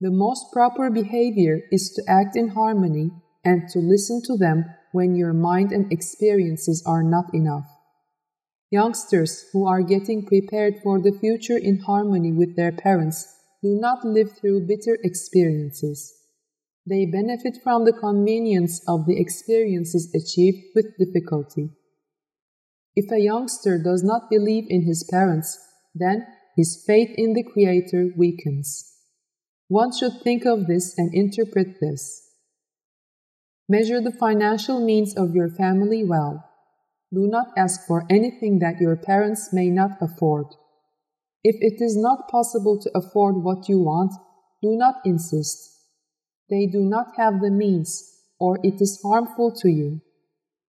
The most proper behavior is to act in harmony and to listen to them when your mind and experiences are not enough. Youngsters who are getting prepared for the future in harmony with their parents do not live through bitter experiences. They benefit from the convenience of the experiences achieved with difficulty. If a youngster does not believe in his parents, then his faith in the Creator weakens. One should think of this and interpret this. Measure the financial means of your family well. Do not ask for anything that your parents may not afford. If it is not possible to afford what you want, do not insist. They do not have the means, or it is harmful to you.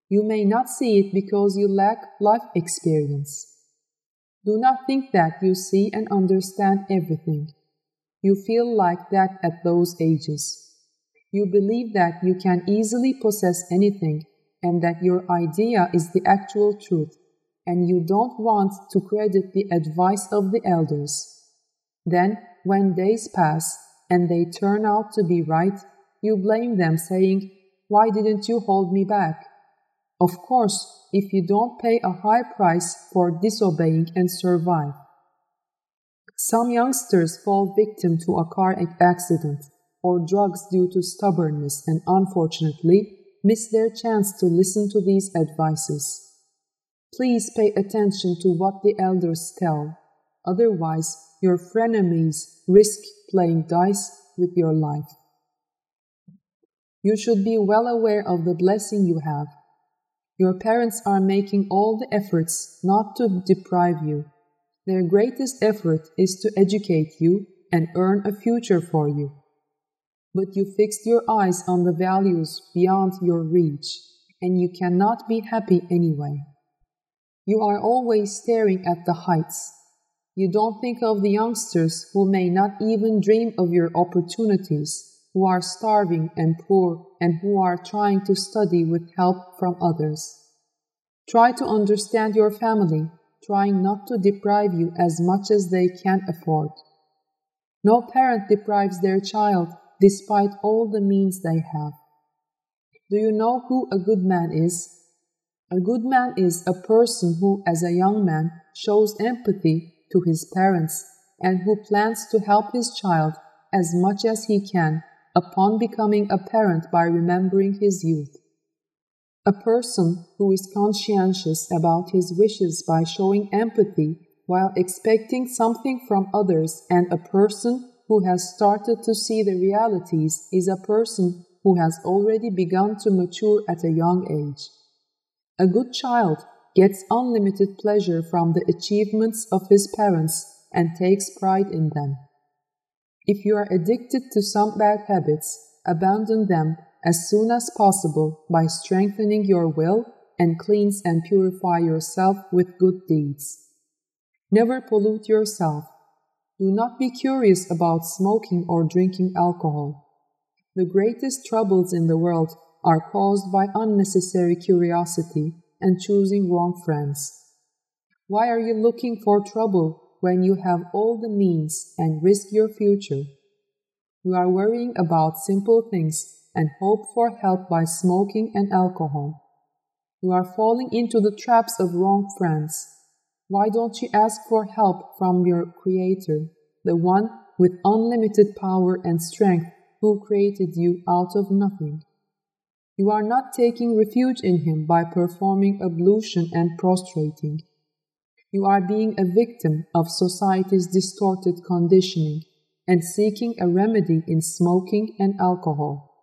You may not see it because you lack life experience. Do not think that you see and understand everything. You feel like that at those ages. You believe that you can easily possess anything and that your idea is the actual truth, and you don't want to credit the advice of the elders. Then, when days pass and they turn out to be right, you blame them, saying, Why didn't you hold me back? Of course, if you don't pay a high price for disobeying and survive. Some youngsters fall victim to a car accident or drugs due to stubbornness and unfortunately miss their chance to listen to these advices. Please pay attention to what the elders tell, otherwise, your frenemies risk playing dice with your life. You should be well aware of the blessing you have. Your parents are making all the efforts not to deprive you. Their greatest effort is to educate you and earn a future for you but you fixed your eyes on the values beyond your reach, and you cannot be happy anyway. You are always staring at the heights. You don't think of the youngsters who may not even dream of your opportunities, who are starving and poor, and who are trying to study with help from others. Try to understand your family, trying not to deprive you as much as they can afford. No parent deprives their child despite all the means they have. Do you know who a good man is? A good man is a person who, as a young man, shows empathy to his parents and who plans to help his child as much as he can upon becoming a parent by remembering his youth. A person who is conscientious about his wishes by showing empathy while expecting something from others, and a person who has started to see the realities is a person who has already begun to mature at a young age. A good child gets unlimited pleasure from the achievements of his parents and takes pride in them. If you are addicted to some bad habits, abandon them as soon as possible by strengthening your will and cleanse and purify yourself with good deeds. Never pollute yourself do not be curious about smoking or drinking alcohol. The greatest troubles in the world are caused by unnecessary curiosity and choosing wrong friends. Why are you looking for trouble when you have all the means and risk your future? You are worrying about simple things and hope for help by smoking and alcohol. You are falling into the traps of wrong friends. Why don't you ask for help from your Creator, the one with unlimited power and strength who created you out of nothing? You are not taking refuge in Him by performing ablution and prostrating. You are being a victim of society's distorted conditioning and seeking a remedy in smoking and alcohol.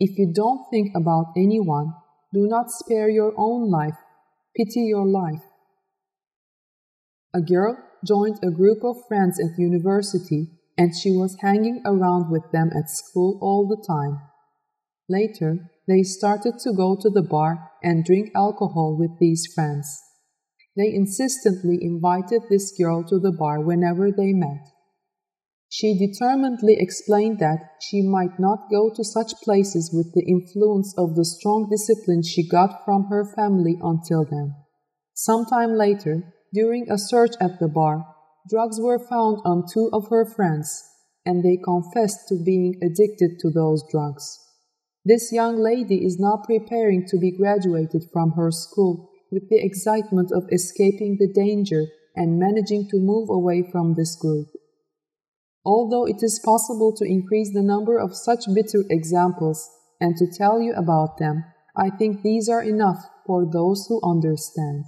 If you don't think about anyone, do not spare your own life, pity your life. A girl joined a group of friends at university and she was hanging around with them at school all the time. Later, they started to go to the bar and drink alcohol with these friends. They insistently invited this girl to the bar whenever they met. She determinedly explained that she might not go to such places with the influence of the strong discipline she got from her family until then. Some time later, during a search at the bar, drugs were found on two of her friends, and they confessed to being addicted to those drugs. This young lady is now preparing to be graduated from her school with the excitement of escaping the danger and managing to move away from this group. Although it is possible to increase the number of such bitter examples and to tell you about them, I think these are enough for those who understand.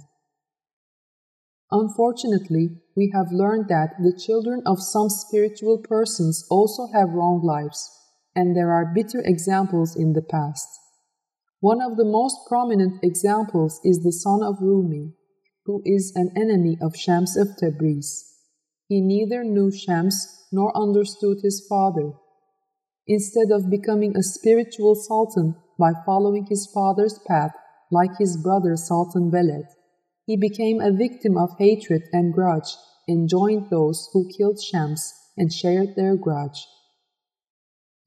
Unfortunately, we have learned that the children of some spiritual persons also have wrong lives, and there are bitter examples in the past. One of the most prominent examples is the son of Rumi, who is an enemy of Shams of Tabriz. He neither knew Shams nor understood his father. Instead of becoming a spiritual sultan by following his father's path, like his brother Sultan Veled, he became a victim of hatred and grudge and joined those who killed Shams and shared their grudge.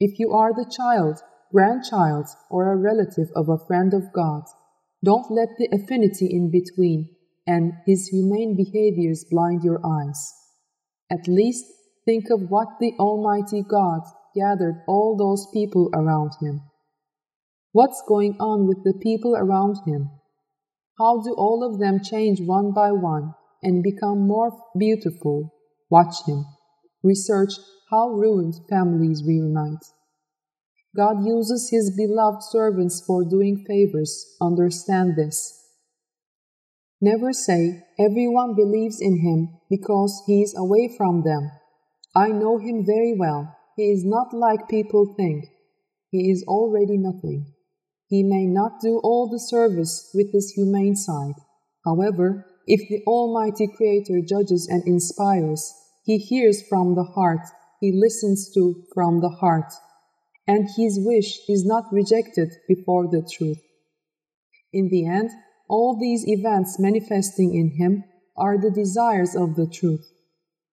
If you are the child, grandchild, or a relative of a friend of God, don't let the affinity in between and his humane behaviors blind your eyes. At least Think of what the Almighty God gathered all those people around him. What's going on with the people around him? How do all of them change one by one and become more beautiful? Watch him. Research how ruined families reunite. God uses his beloved servants for doing favors. Understand this. Never say, everyone believes in him because he is away from them. I know him very well. He is not like people think. He is already nothing. He may not do all the service with his humane side. However, if the Almighty Creator judges and inspires, he hears from the heart, he listens to from the heart, and his wish is not rejected before the truth. In the end, all these events manifesting in him are the desires of the truth.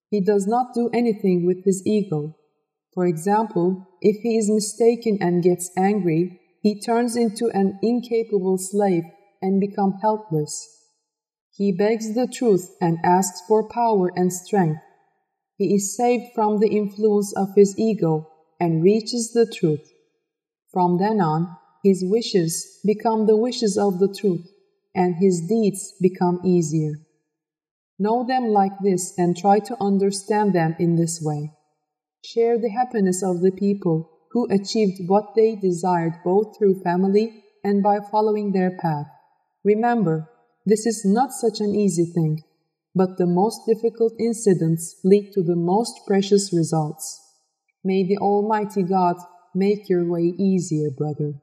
He does not do anything with his ego. For example, if he is mistaken and gets angry, he turns into an incapable slave and becomes helpless. He begs the truth and asks for power and strength. He is saved from the influence of his ego and reaches the truth. From then on, his wishes become the wishes of the truth, and his deeds become easier. Know them like this and try to understand them in this way. Share the happiness of the people who achieved what they desired both through family and by following their path. Remember, this is not such an easy thing, but the most difficult incidents lead to the most precious results. May the Almighty God make your way easier, brother.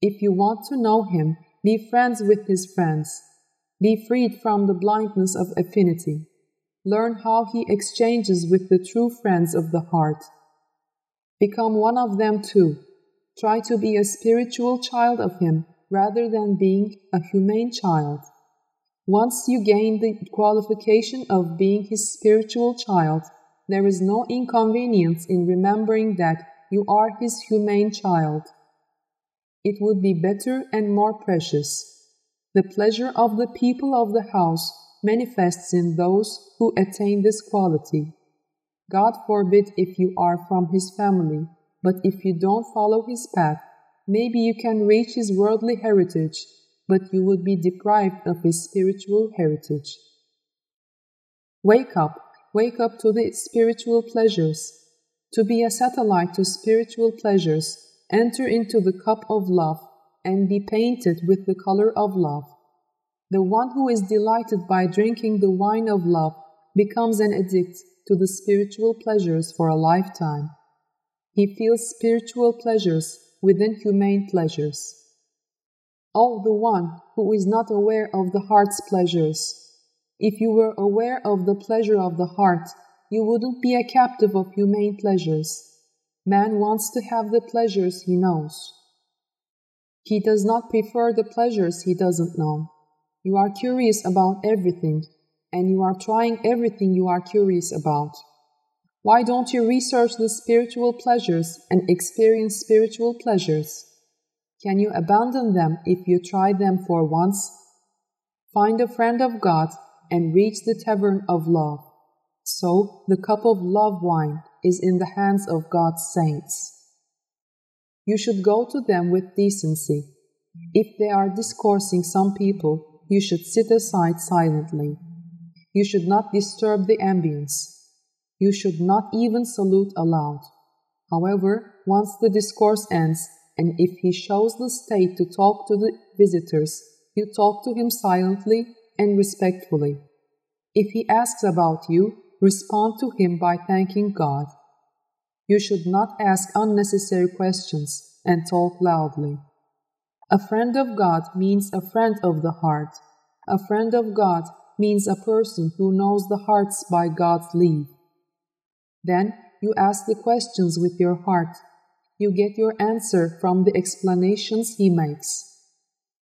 If you want to know Him, be friends with His friends be freed from the blindness of affinity. Learn how he exchanges with the true friends of the heart. Become one of them too. Try to be a spiritual child of him rather than being a humane child. Once you gain the qualification of being his spiritual child, there is no inconvenience in remembering that you are his humane child. It would be better and more precious the pleasure of the people of the house manifests in those who attain this quality. God forbid if you are from his family, But if you don't follow his path, maybe you can reach his worldly heritage, but you would be deprived of his spiritual heritage. Wake up, wake up to the spiritual pleasures. To be a satellite to spiritual pleasures, enter into the cup of love and be painted with the color of love. The one who is delighted by drinking the wine of love becomes an addict to the spiritual pleasures for a lifetime. He feels spiritual pleasures within humane pleasures. Oh, the one who is not aware of the heart's pleasures. If you were aware of the pleasure of the heart, you wouldn't be a captive of humane pleasures. Man wants to have the pleasures he knows. He does not prefer the pleasures he doesn't know. You are curious about everything, and you are trying everything you are curious about. Why don't you research the spiritual pleasures and experience spiritual pleasures? Can you abandon them if you try them for once? Find a friend of God and reach the tavern of love. So the cup of love wine is in the hands of God's saints. You should go to them with decency. If they are discoursing some people, you should sit aside silently. You should not disturb the ambience. You should not even salute aloud. However, once the discourse ends, and if he shows the state to talk to the visitors, you talk to him silently and respectfully. If he asks about you, respond to him by thanking God. You should not ask unnecessary questions and talk loudly. A friend of God means a friend of the heart. A friend of God means a person who knows the hearts by God's leave. Then you ask the questions with your heart. You get your answer from the explanations he makes.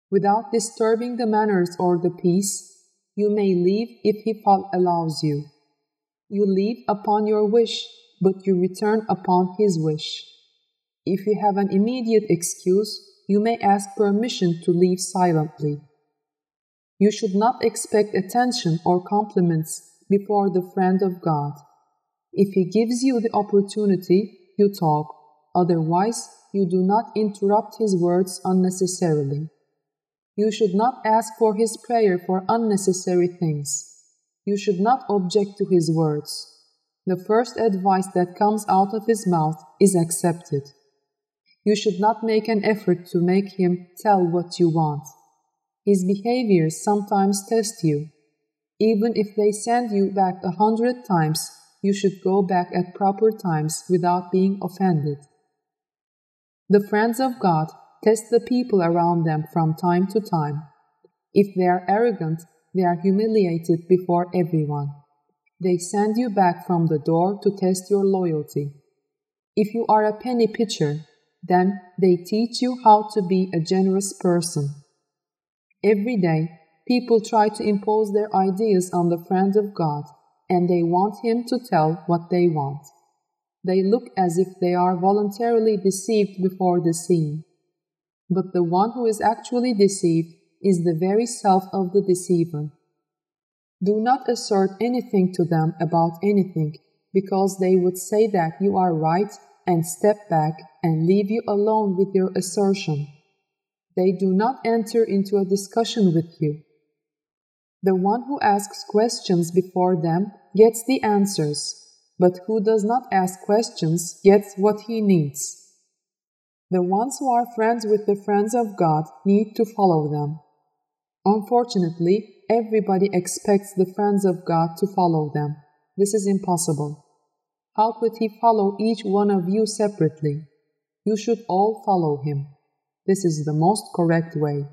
Without disturbing the manners or the peace, you may leave if he allows you. You leave upon your wish but you return upon his wish. If you have an immediate excuse, you may ask permission to leave silently. You should not expect attention or compliments before the friend of God. If he gives you the opportunity, you talk, otherwise, you do not interrupt his words unnecessarily. You should not ask for his prayer for unnecessary things. You should not object to his words the first advice that comes out of his mouth is accepted. You should not make an effort to make him tell what you want. His behaviors sometimes test you. Even if they send you back a hundred times, you should go back at proper times without being offended. The friends of God test the people around them from time to time. If they are arrogant, they are humiliated before everyone. They send you back from the door to test your loyalty. If you are a penny pitcher, then they teach you how to be a generous person. Every day, people try to impose their ideas on the friend of God, and they want him to tell what they want. They look as if they are voluntarily deceived before the scene. But the one who is actually deceived is the very self of the deceiver. Do not assert anything to them about anything, because they would say that you are right and step back and leave you alone with your assertion. They do not enter into a discussion with you. The one who asks questions before them gets the answers, but who does not ask questions gets what he needs. The ones who are friends with the friends of God need to follow them. Unfortunately, everybody expects the friends of God to follow them. This is impossible. How could he follow each one of you separately? You should all follow him. This is the most correct way.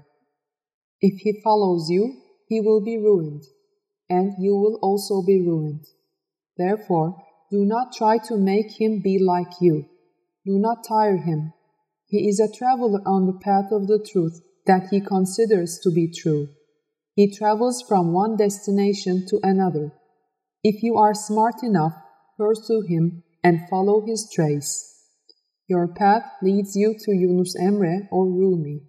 If he follows you, he will be ruined, and you will also be ruined. Therefore, do not try to make him be like you. Do not tire him. He is a traveler on the path of the truth that he considers to be true. He travels from one destination to another. If you are smart enough, pursue him and follow his trace. Your path leads you to Yunus Emre or Rumi.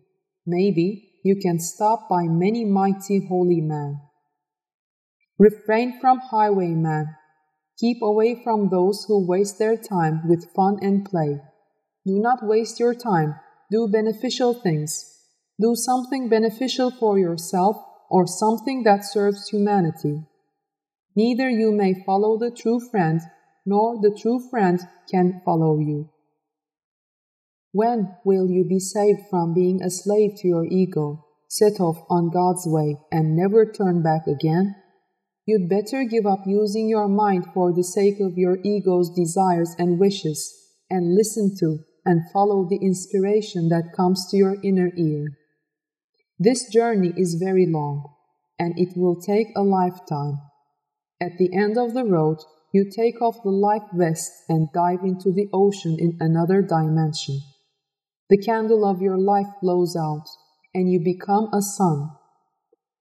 Maybe you can stop by many mighty holy men. Refrain from highwaymen. Keep away from those who waste their time with fun and play. Do not waste your time. Do beneficial things. Do something beneficial for yourself or something that serves humanity. Neither you may follow the true friend, nor the true friend can follow you. When will you be saved from being a slave to your ego, set off on God's way, and never turn back again? You'd better give up using your mind for the sake of your ego's desires and wishes, and listen to and follow the inspiration that comes to your inner ear. This journey is very long, and it will take a lifetime. At the end of the road, you take off the life vest and dive into the ocean in another dimension. The candle of your life blows out, and you become a sun.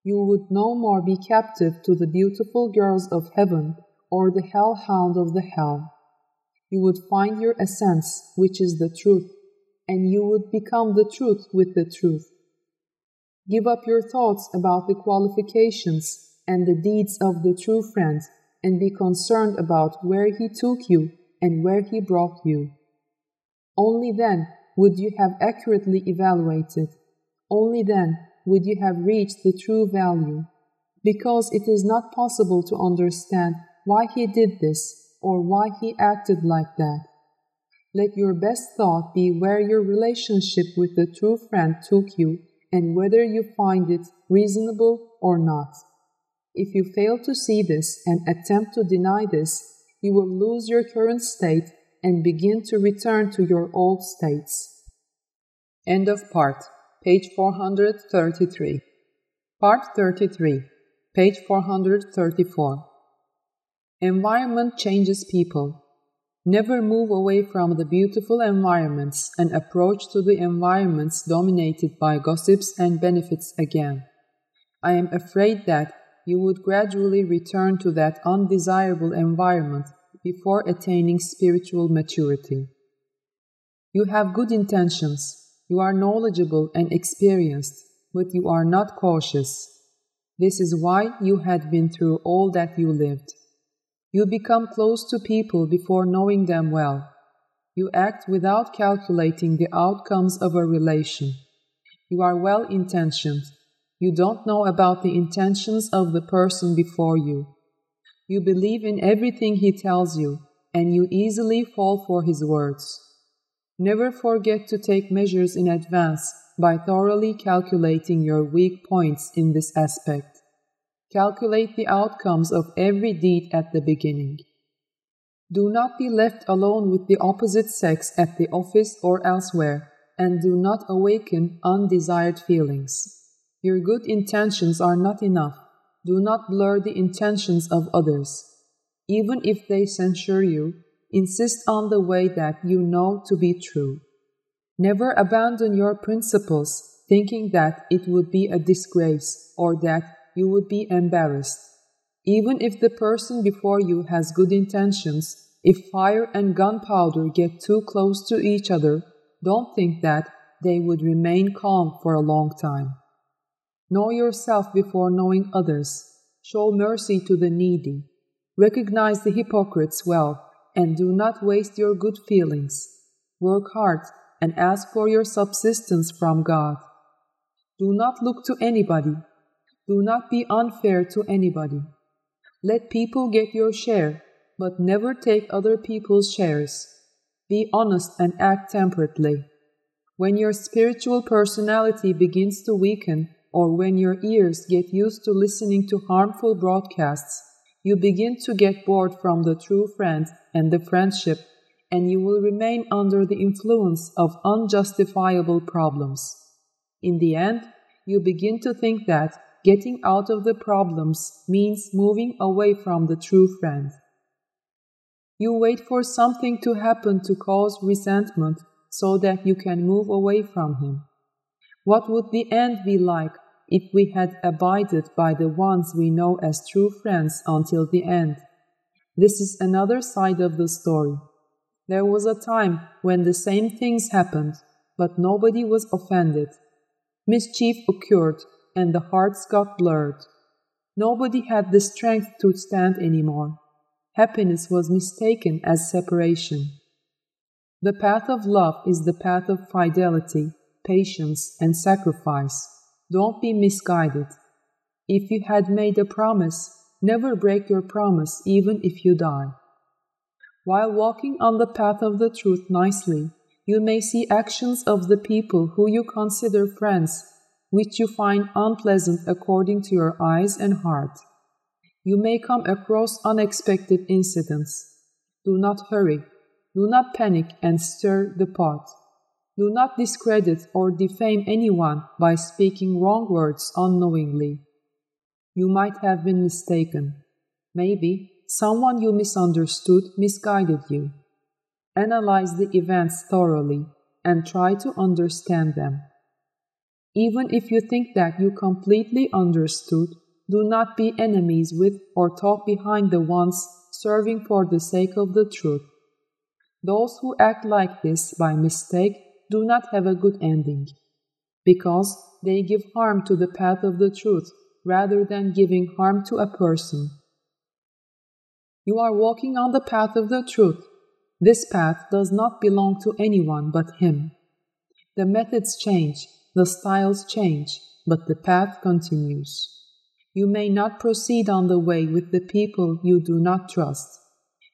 You would no more be captive to the beautiful girls of heaven or the hellhound of the hell. You would find your essence, which is the truth, and you would become the truth with the truth. Give up your thoughts about the qualifications and the deeds of the true friend, and be concerned about where he took you and where he brought you. Only then would you have accurately evaluated. Only then would you have reached the true value. Because it is not possible to understand why he did this or why he acted like that. Let your best thought be where your relationship with the true friend took you and whether you find it reasonable or not. If you fail to see this and attempt to deny this, you will lose your current state and begin to return to your old states. End of part, page 433. Part 33, page 434. Environment changes people. Never move away from the beautiful environments and approach to the environments dominated by gossips and benefits again. I am afraid that you would gradually return to that undesirable environment before attaining spiritual maturity. You have good intentions, you are knowledgeable and experienced, but you are not cautious. This is why you had been through all that you lived. You become close to people before knowing them well. You act without calculating the outcomes of a relation. You are well intentioned. You don't know about the intentions of the person before you. You believe in everything he tells you, and you easily fall for his words. Never forget to take measures in advance by thoroughly calculating your weak points in this aspect. Calculate the outcomes of every deed at the beginning. Do not be left alone with the opposite sex at the office or elsewhere, and do not awaken undesired feelings. Your good intentions are not enough. Do not blur the intentions of others. Even if they censure you, insist on the way that you know to be true. Never abandon your principles thinking that it would be a disgrace or that you would be embarrassed. Even if the person before you has good intentions, if fire and gunpowder get too close to each other, don't think that they would remain calm for a long time. Know yourself before knowing others. Show mercy to the needy. Recognize the hypocrites well and do not waste your good feelings. Work hard and ask for your subsistence from God. Do not look to anybody do not be unfair to anybody. Let people get your share, but never take other people's shares. Be honest and act temperately. When your spiritual personality begins to weaken, or when your ears get used to listening to harmful broadcasts, you begin to get bored from the true friend and the friendship, and you will remain under the influence of unjustifiable problems. In the end, you begin to think that Getting out of the problems means moving away from the true friend. You wait for something to happen to cause resentment so that you can move away from him. What would the end be like if we had abided by the ones we know as true friends until the end? This is another side of the story. There was a time when the same things happened, but nobody was offended. Mischief occurred and the hearts got blurred. Nobody had the strength to stand anymore. Happiness was mistaken as separation. The path of love is the path of fidelity, patience, and sacrifice. Don't be misguided. If you had made a promise, never break your promise even if you die. While walking on the path of the truth nicely, you may see actions of the people who you consider friends, which you find unpleasant according to your eyes and heart. You may come across unexpected incidents. Do not hurry, do not panic and stir the pot. Do not discredit or defame anyone by speaking wrong words unknowingly. You might have been mistaken. Maybe someone you misunderstood misguided you. Analyze the events thoroughly and try to understand them. Even if you think that you completely understood, do not be enemies with or talk behind the ones serving for the sake of the truth. Those who act like this by mistake do not have a good ending, because they give harm to the path of the truth rather than giving harm to a person. You are walking on the path of the truth. This path does not belong to anyone but Him. The methods change, the styles change, but the path continues. You may not proceed on the way with the people you do not trust.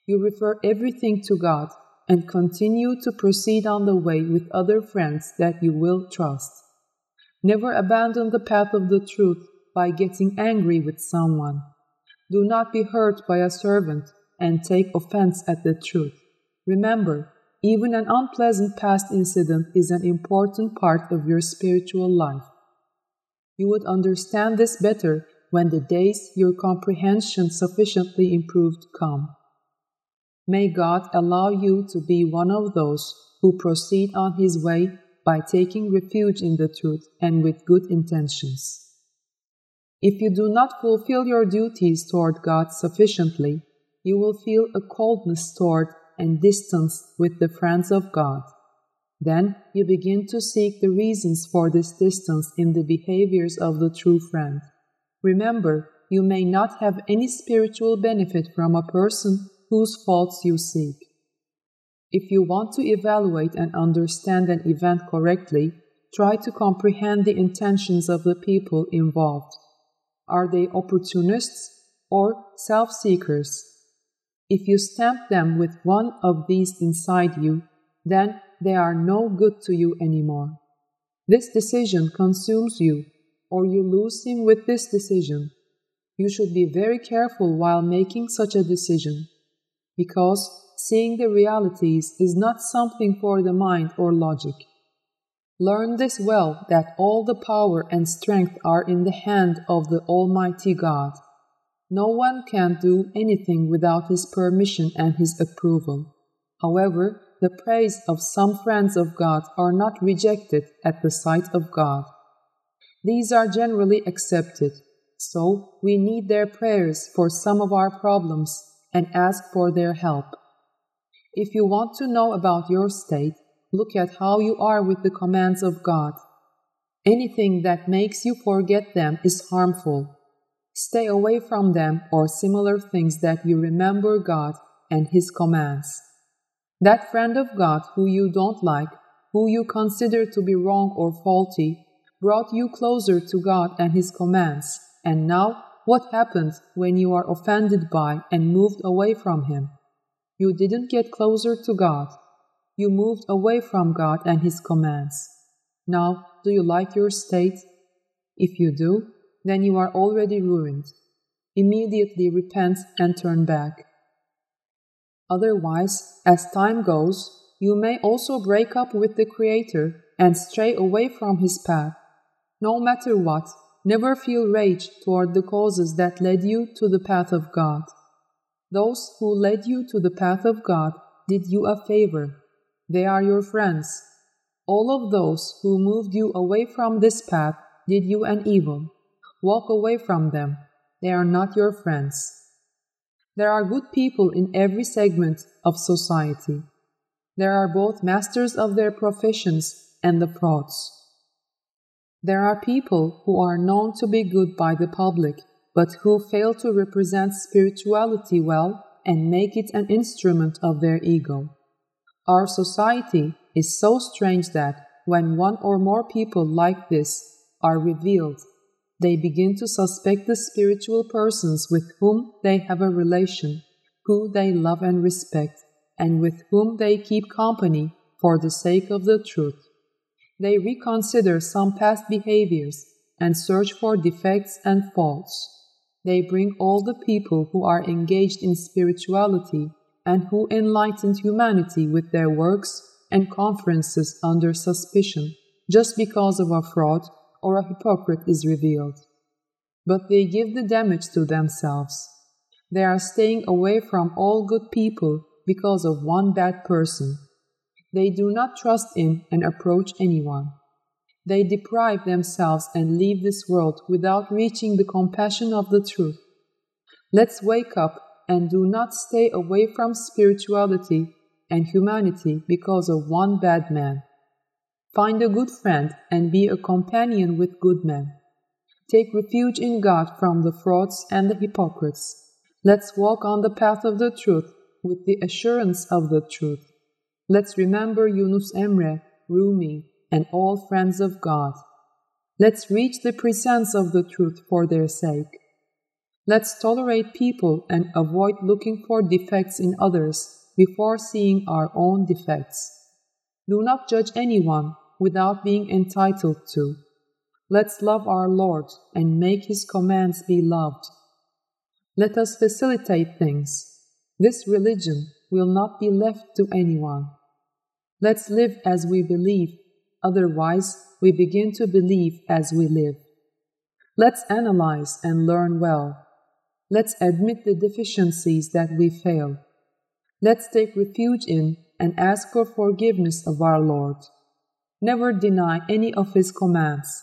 You refer everything to God and continue to proceed on the way with other friends that you will trust. Never abandon the path of the truth by getting angry with someone. Do not be hurt by a servant and take offense at the truth. Remember, even an unpleasant past incident is an important part of your spiritual life. You would understand this better when the days your comprehension sufficiently improved come. May God allow you to be one of those who proceed on His way by taking refuge in the truth and with good intentions. If you do not fulfill your duties toward God sufficiently, you will feel a coldness toward and distance with the friends of God. Then you begin to seek the reasons for this distance in the behaviors of the true friend. Remember, you may not have any spiritual benefit from a person whose faults you seek. If you want to evaluate and understand an event correctly, try to comprehend the intentions of the people involved. Are they opportunists or self seekers? If you stamp them with one of these inside you, then they are no good to you anymore. This decision consumes you, or you lose him with this decision. You should be very careful while making such a decision because seeing the realities is not something for the mind or logic. Learn this well that all the power and strength are in the hand of the Almighty God. No one can do anything without His permission and His approval. However, the praise of some friends of God are not rejected at the sight of God. These are generally accepted, so we need their prayers for some of our problems and ask for their help. If you want to know about your state, look at how you are with the commands of God. Anything that makes you forget them is harmful. Stay away from them or similar things that you remember God and His commands. That friend of God who you don't like, who you consider to be wrong or faulty, brought you closer to God and His commands, and now what happens when you are offended by and moved away from Him? You didn't get closer to God. You moved away from God and His commands. Now, do you like your state? If you do, then you are already ruined. Immediately repent and turn back. Otherwise, as time goes, you may also break up with the Creator and stray away from His path. No matter what, Never feel rage toward the causes that led you to the path of God. Those who led you to the path of God did you a favor. They are your friends. All of those who moved you away from this path did you an evil. Walk away from them. They are not your friends. There are good people in every segment of society. There are both masters of their professions and the frauds. There are people who are known to be good by the public, but who fail to represent spirituality well and make it an instrument of their ego. Our society is so strange that when one or more people like this are revealed, they begin to suspect the spiritual persons with whom they have a relation, who they love and respect, and with whom they keep company for the sake of the truth. They reconsider some past behaviors and search for defects and faults. They bring all the people who are engaged in spirituality and who enlightened humanity with their works and conferences under suspicion just because of a fraud or a hypocrite is revealed. But they give the damage to themselves. They are staying away from all good people because of one bad person. They do not trust Him and approach anyone. They deprive themselves and leave this world without reaching the compassion of the truth. Let's wake up and do not stay away from spirituality and humanity because of one bad man. Find a good friend and be a companion with good men. Take refuge in God from the frauds and the hypocrites. Let's walk on the path of the truth with the assurance of the truth. Let's remember Yunus Emre, Rumi, and all friends of God. Let's reach the presence of the truth for their sake. Let's tolerate people and avoid looking for defects in others before seeing our own defects. Do not judge anyone without being entitled to. Let's love our Lord and make His commands be loved. Let us facilitate things. This religion will not be left to anyone. Let's live as we believe Otherwise, we begin to believe as we live. Let's analyze and learn well. Let's admit the deficiencies that we fail. Let's take refuge in and ask for forgiveness of our Lord. Never deny any of His commands.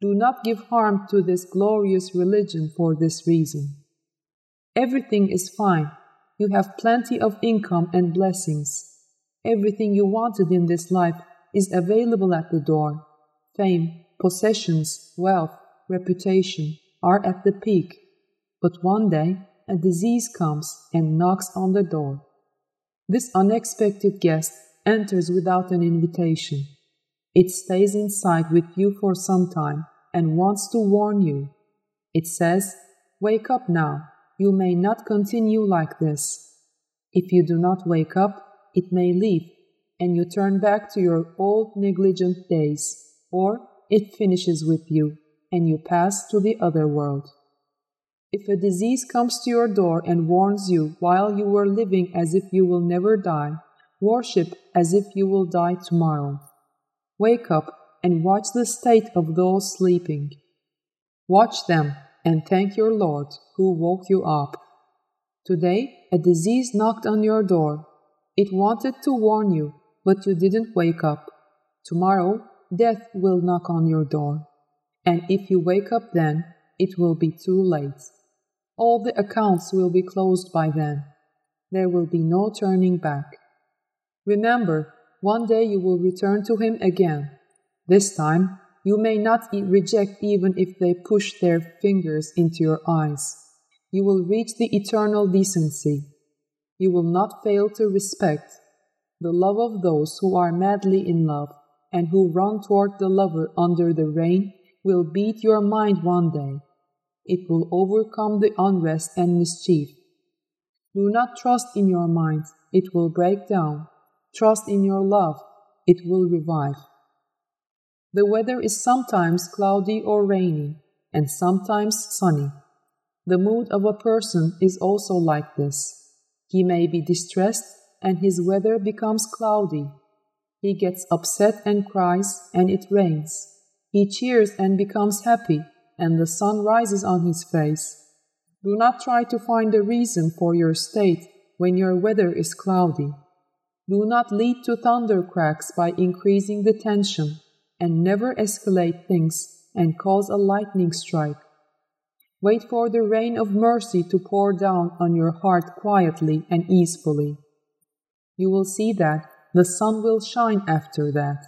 Do not give harm to this glorious religion for this reason. Everything is fine. You have plenty of income and blessings. Everything you wanted in this life is available at the door. Fame, possessions, wealth, reputation are at the peak. But one day, a disease comes and knocks on the door. This unexpected guest enters without an invitation. It stays inside with you for some time and wants to warn you. It says, Wake up now, you may not continue like this. If you do not wake up, it may leave and you turn back to your old negligent days, or it finishes with you and you pass to the other world. If a disease comes to your door and warns you while you were living as if you will never die, worship as if you will die tomorrow. Wake up and watch the state of those sleeping. Watch them and thank your Lord who woke you up. Today, a disease knocked on your door. It wanted to warn you but you didn't wake up. Tomorrow, death will knock on your door. And if you wake up then, it will be too late. All the accounts will be closed by then. There will be no turning back. Remember, one day you will return to Him again. This time, you may not reject even if they push their fingers into your eyes. You will reach the eternal decency. You will not fail to respect the love of those who are madly in love and who run toward the lover under the rain will beat your mind one day. It will overcome the unrest and mischief. Do not trust in your mind, it will break down. Trust in your love, it will revive. The weather is sometimes cloudy or rainy, and sometimes sunny. The mood of a person is also like this. He may be distressed and his weather becomes cloudy. He gets upset and cries, and it rains. He cheers and becomes happy, and the sun rises on his face. Do not try to find a reason for your state when your weather is cloudy. Do not lead to thunder cracks by increasing the tension, and never escalate things and cause a lightning strike. Wait for the rain of mercy to pour down on your heart quietly and easefully you will see that the sun will shine after that,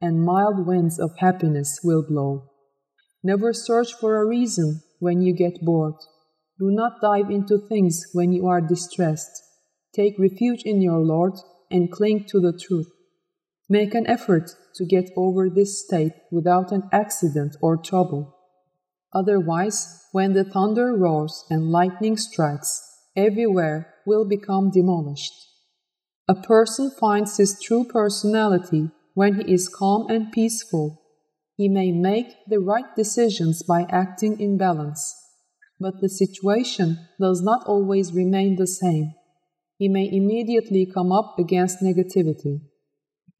and mild winds of happiness will blow. Never search for a reason when you get bored. Do not dive into things when you are distressed. Take refuge in your Lord and cling to the truth. Make an effort to get over this state without an accident or trouble. Otherwise, when the thunder roars and lightning strikes, everywhere will become demolished. A person finds his true personality when he is calm and peaceful. He may make the right decisions by acting in balance, but the situation does not always remain the same. He may immediately come up against negativity.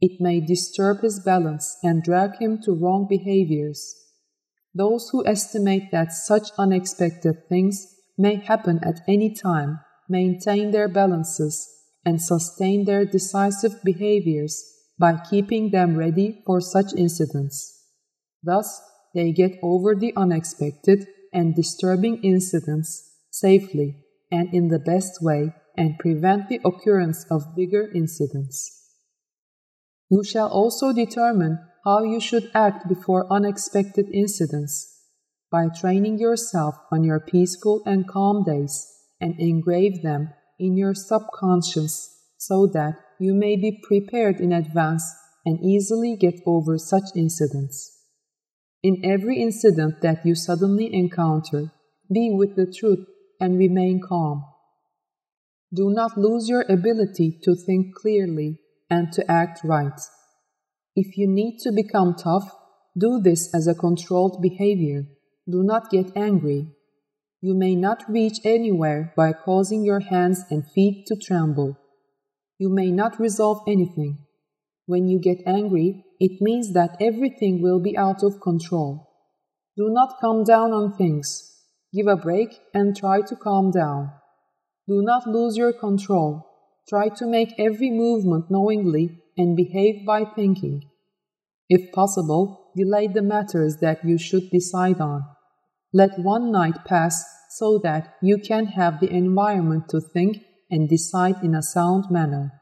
It may disturb his balance and drag him to wrong behaviors. Those who estimate that such unexpected things may happen at any time maintain their balances and sustain their decisive behaviors by keeping them ready for such incidents. Thus, they get over the unexpected and disturbing incidents safely and in the best way and prevent the occurrence of bigger incidents. You shall also determine how you should act before unexpected incidents by training yourself on your peaceful and calm days and engrave them in your subconscious so that you may be prepared in advance and easily get over such incidents. In every incident that you suddenly encounter, be with the truth and remain calm. Do not lose your ability to think clearly and to act right. If you need to become tough, do this as a controlled behavior. Do not get angry. You may not reach anywhere by causing your hands and feet to tremble. You may not resolve anything. When you get angry, it means that everything will be out of control. Do not calm down on things. Give a break and try to calm down. Do not lose your control. Try to make every movement knowingly and behave by thinking. If possible, delay the matters that you should decide on. Let one night pass so that you can have the environment to think and decide in a sound manner.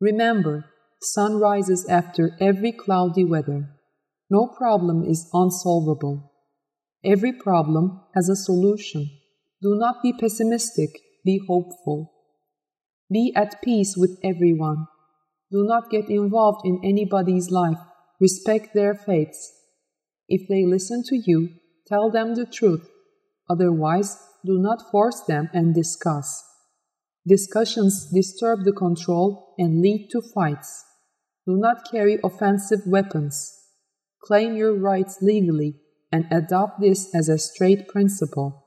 Remember, sun rises after every cloudy weather. No problem is unsolvable. Every problem has a solution. Do not be pessimistic, be hopeful. Be at peace with everyone. Do not get involved in anybody's life. Respect their faiths. If they listen to you, tell them the truth. Otherwise, do not force them and discuss. Discussions disturb the control and lead to fights. Do not carry offensive weapons. Claim your rights legally and adopt this as a straight principle.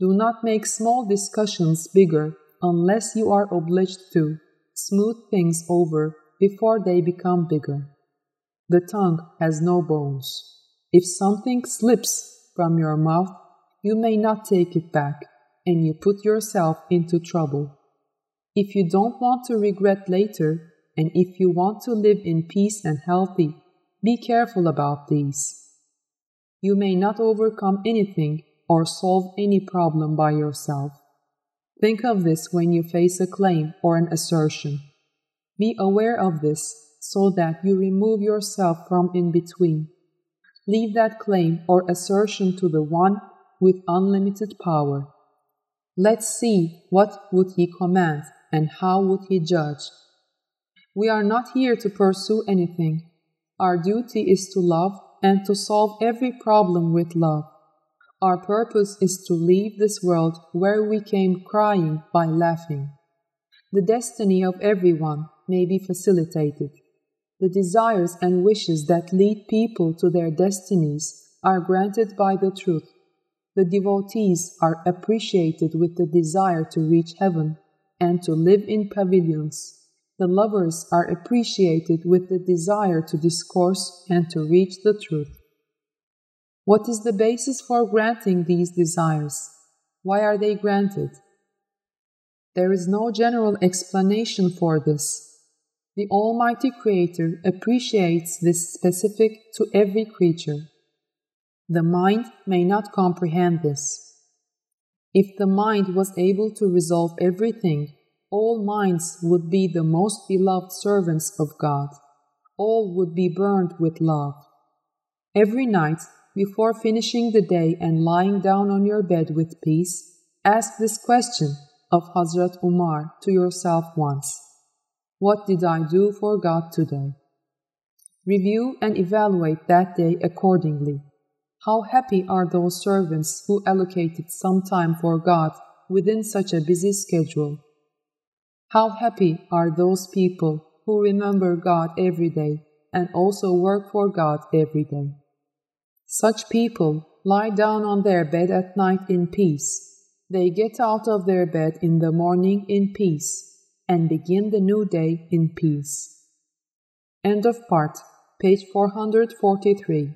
Do not make small discussions bigger unless you are obliged to smooth things over before they become bigger. The tongue has no bones. If something slips from your mouth, you may not take it back, and you put yourself into trouble. If you don't want to regret later, and if you want to live in peace and healthy, be careful about these. You may not overcome anything or solve any problem by yourself. Think of this when you face a claim or an assertion. Be aware of this so that you remove yourself from in between. Leave that claim or assertion to the one with unlimited power. Let's see what would he command and how would he judge. We are not here to pursue anything. Our duty is to love and to solve every problem with love. Our purpose is to leave this world where we came crying by laughing. The destiny of everyone may be facilitated. The desires and wishes that lead people to their destinies are granted by the truth. The devotees are appreciated with the desire to reach heaven and to live in pavilions. The lovers are appreciated with the desire to discourse and to reach the truth. What is the basis for granting these desires? Why are they granted? There is no general explanation for this. The Almighty Creator appreciates this specific to every creature. The mind may not comprehend this. If the mind was able to resolve everything, all minds would be the most beloved servants of God. All would be burned with love. Every night, before finishing the day and lying down on your bed with peace, ask this question of Hazrat Umar to yourself once What did I do for God today? Review and evaluate that day accordingly. How happy are those servants who allocated some time for God within such a busy schedule? How happy are those people who remember God every day and also work for God every day? Such people lie down on their bed at night in peace. They get out of their bed in the morning in peace and begin the new day in peace. End of part, page 443.